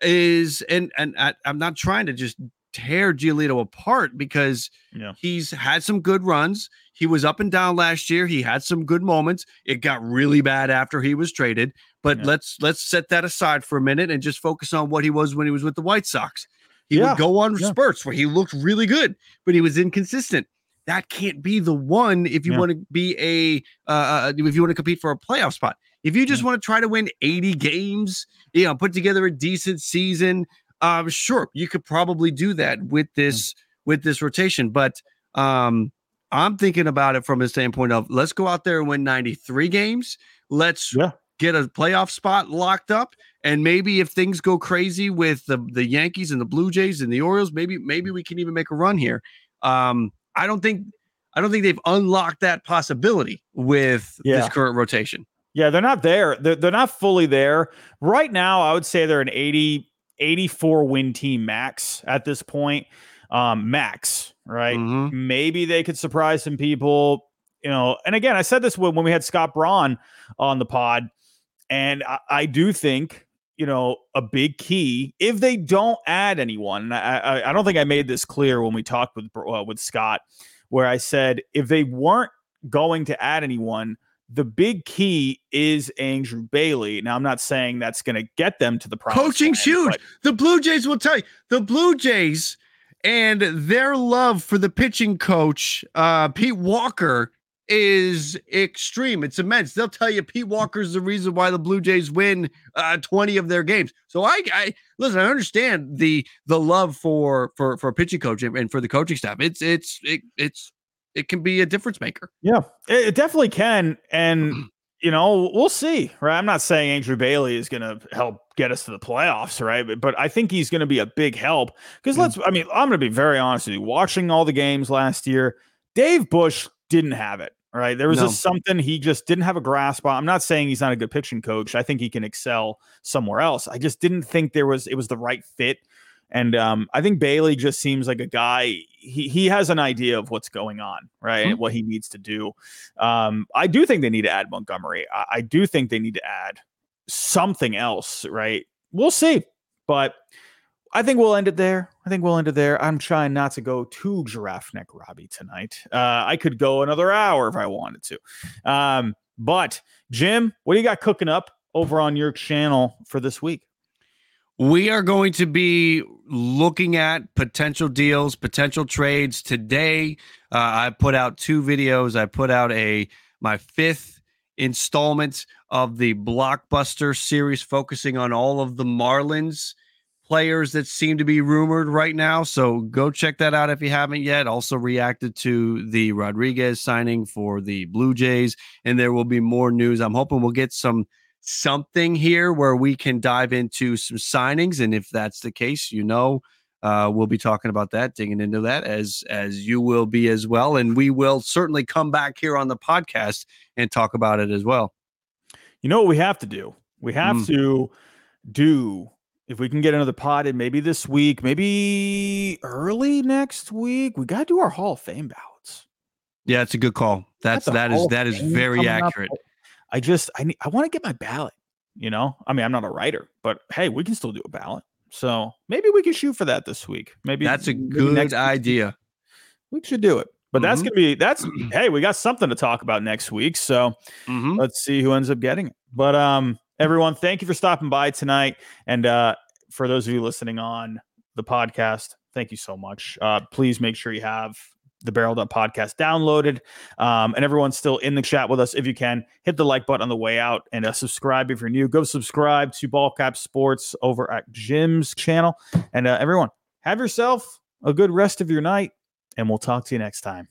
is, and and I, I'm not trying to just tear Giolito apart because Yeah. he's had some good runs. He was up and down last year. He had some good moments. It got really bad after he was traded. But Yeah. let's let's set that aside for a minute and just focus on what he was when he was with the White Sox. He Yeah. would go on spurts where he looked really good, but he was inconsistent. That can't be the one if you want to be a uh, if you want to compete for a playoff spot. If you just want to try to win 80 games, you know, put together a decent season, um, sure, you could probably do that with this with this rotation. But um, I'm thinking about it from a standpoint of let's go out there and win 93 games. Let's Yeah. get a playoff spot locked up. And maybe if things go crazy with the, the Yankees and the Blue Jays and the Orioles, maybe maybe we can even make a run here. Um, I don't think I don't think they've unlocked that possibility with Yeah. this current rotation. Yeah, they're not there. They're, they're not fully there. Right now, I would say they're an 80, 84 win team max at this point. Um, max, right? Mhm. Maybe they could surprise some people, you know. And again, I said this when, when we had Scott Braun on the pod, and I, I do think, you know, a big key if they don't add anyone. I, I, I don't think I made this clear when we talked with uh, with Scott, where I said if they weren't going to add anyone, the big key is Andrew Bailey. Now, I'm not saying that's going to get them to the promised Coaching's land, huge. but- The Blue Jays will tell you the Blue Jays and their love for the pitching coach, uh, Pete Walker, is extreme. It's immense. They'll tell you Pete Walker's the reason why the Blue Jays win uh, 20 of their games. So I, I listen, I understand the the love for for for pitching coach and, and for the coaching staff. It's it's it, it's it can be a difference maker. Yeah, it, it definitely can. And, you know, we'll see, right? I'm not saying Andrew Bailey is going to help get us to the playoffs, right? But, but I think he's going to be a big help because Yeah. Mm. let's, I mean, I'm going to be very honest with you. Watching all the games last year, Dave Bush didn't have it, right? There was No. just something he just didn't have a grasp on. I'm not saying he's not a good pitching coach. I think he can excel somewhere else. I just didn't think there was, it was the right fit. And um, I think Bailey just seems like a guy. He he has an idea of what's going on, right? Mhm. What he needs to do. Um, I do think they need to add Montgomery. I, I do think they need to add something else, right? We'll see, but I think we'll end it there. I think we'll end it there. I'm trying not to go too giraffe neck Robbie tonight. Uh, I could go another hour if I wanted to. Um, but Jim, what do you got cooking up over on your channel for this week? We are going to be looking at potential deals, potential trades today. Uh, I put out two videos. I put out a my fifth installment of the blockbuster series, focusing on all of the Marlins players that seem to be rumored right now. So go check that out if you haven't yet. Also reacted to the Rodriguez signing for the Blue Jays, and there will be more news. I'm hoping we'll get some something here where we can dive into some signings, and if that's the case, you know. Uh, we'll be talking about that, digging into that as as you will be as well, and we will certainly come back here on the podcast and talk about it as well. You know what we have to do? We have mm. to do if we can get another pod in maybe this week, maybe early next week. We got to do our Hall of Fame ballots. Yeah, it's a good call. That's that is that is very accurate. Up. I just I need I want to get my ballot. You know, I mean, I'm not a writer, but hey, we can still do a ballot. So maybe we can shoot for that this week. Maybe that's a good next idea. We should do it. But mm-hmm. that's gonna be that's hey, we got something to talk about next week. So mm-hmm. let's see who ends up getting it. But um, everyone, thank you for stopping by tonight. And uh, for those of you listening on the podcast, thank you so much. Uh, please make sure you have the Barreled Up podcast downloaded. Um, and everyone's still in the chat with us. If you can, hit the like button on the way out and uh, subscribe if you're new. Go subscribe to Ball Cap Sports over at Jim's channel. And uh, everyone, have yourself a good rest of your night, and we'll talk to you next time.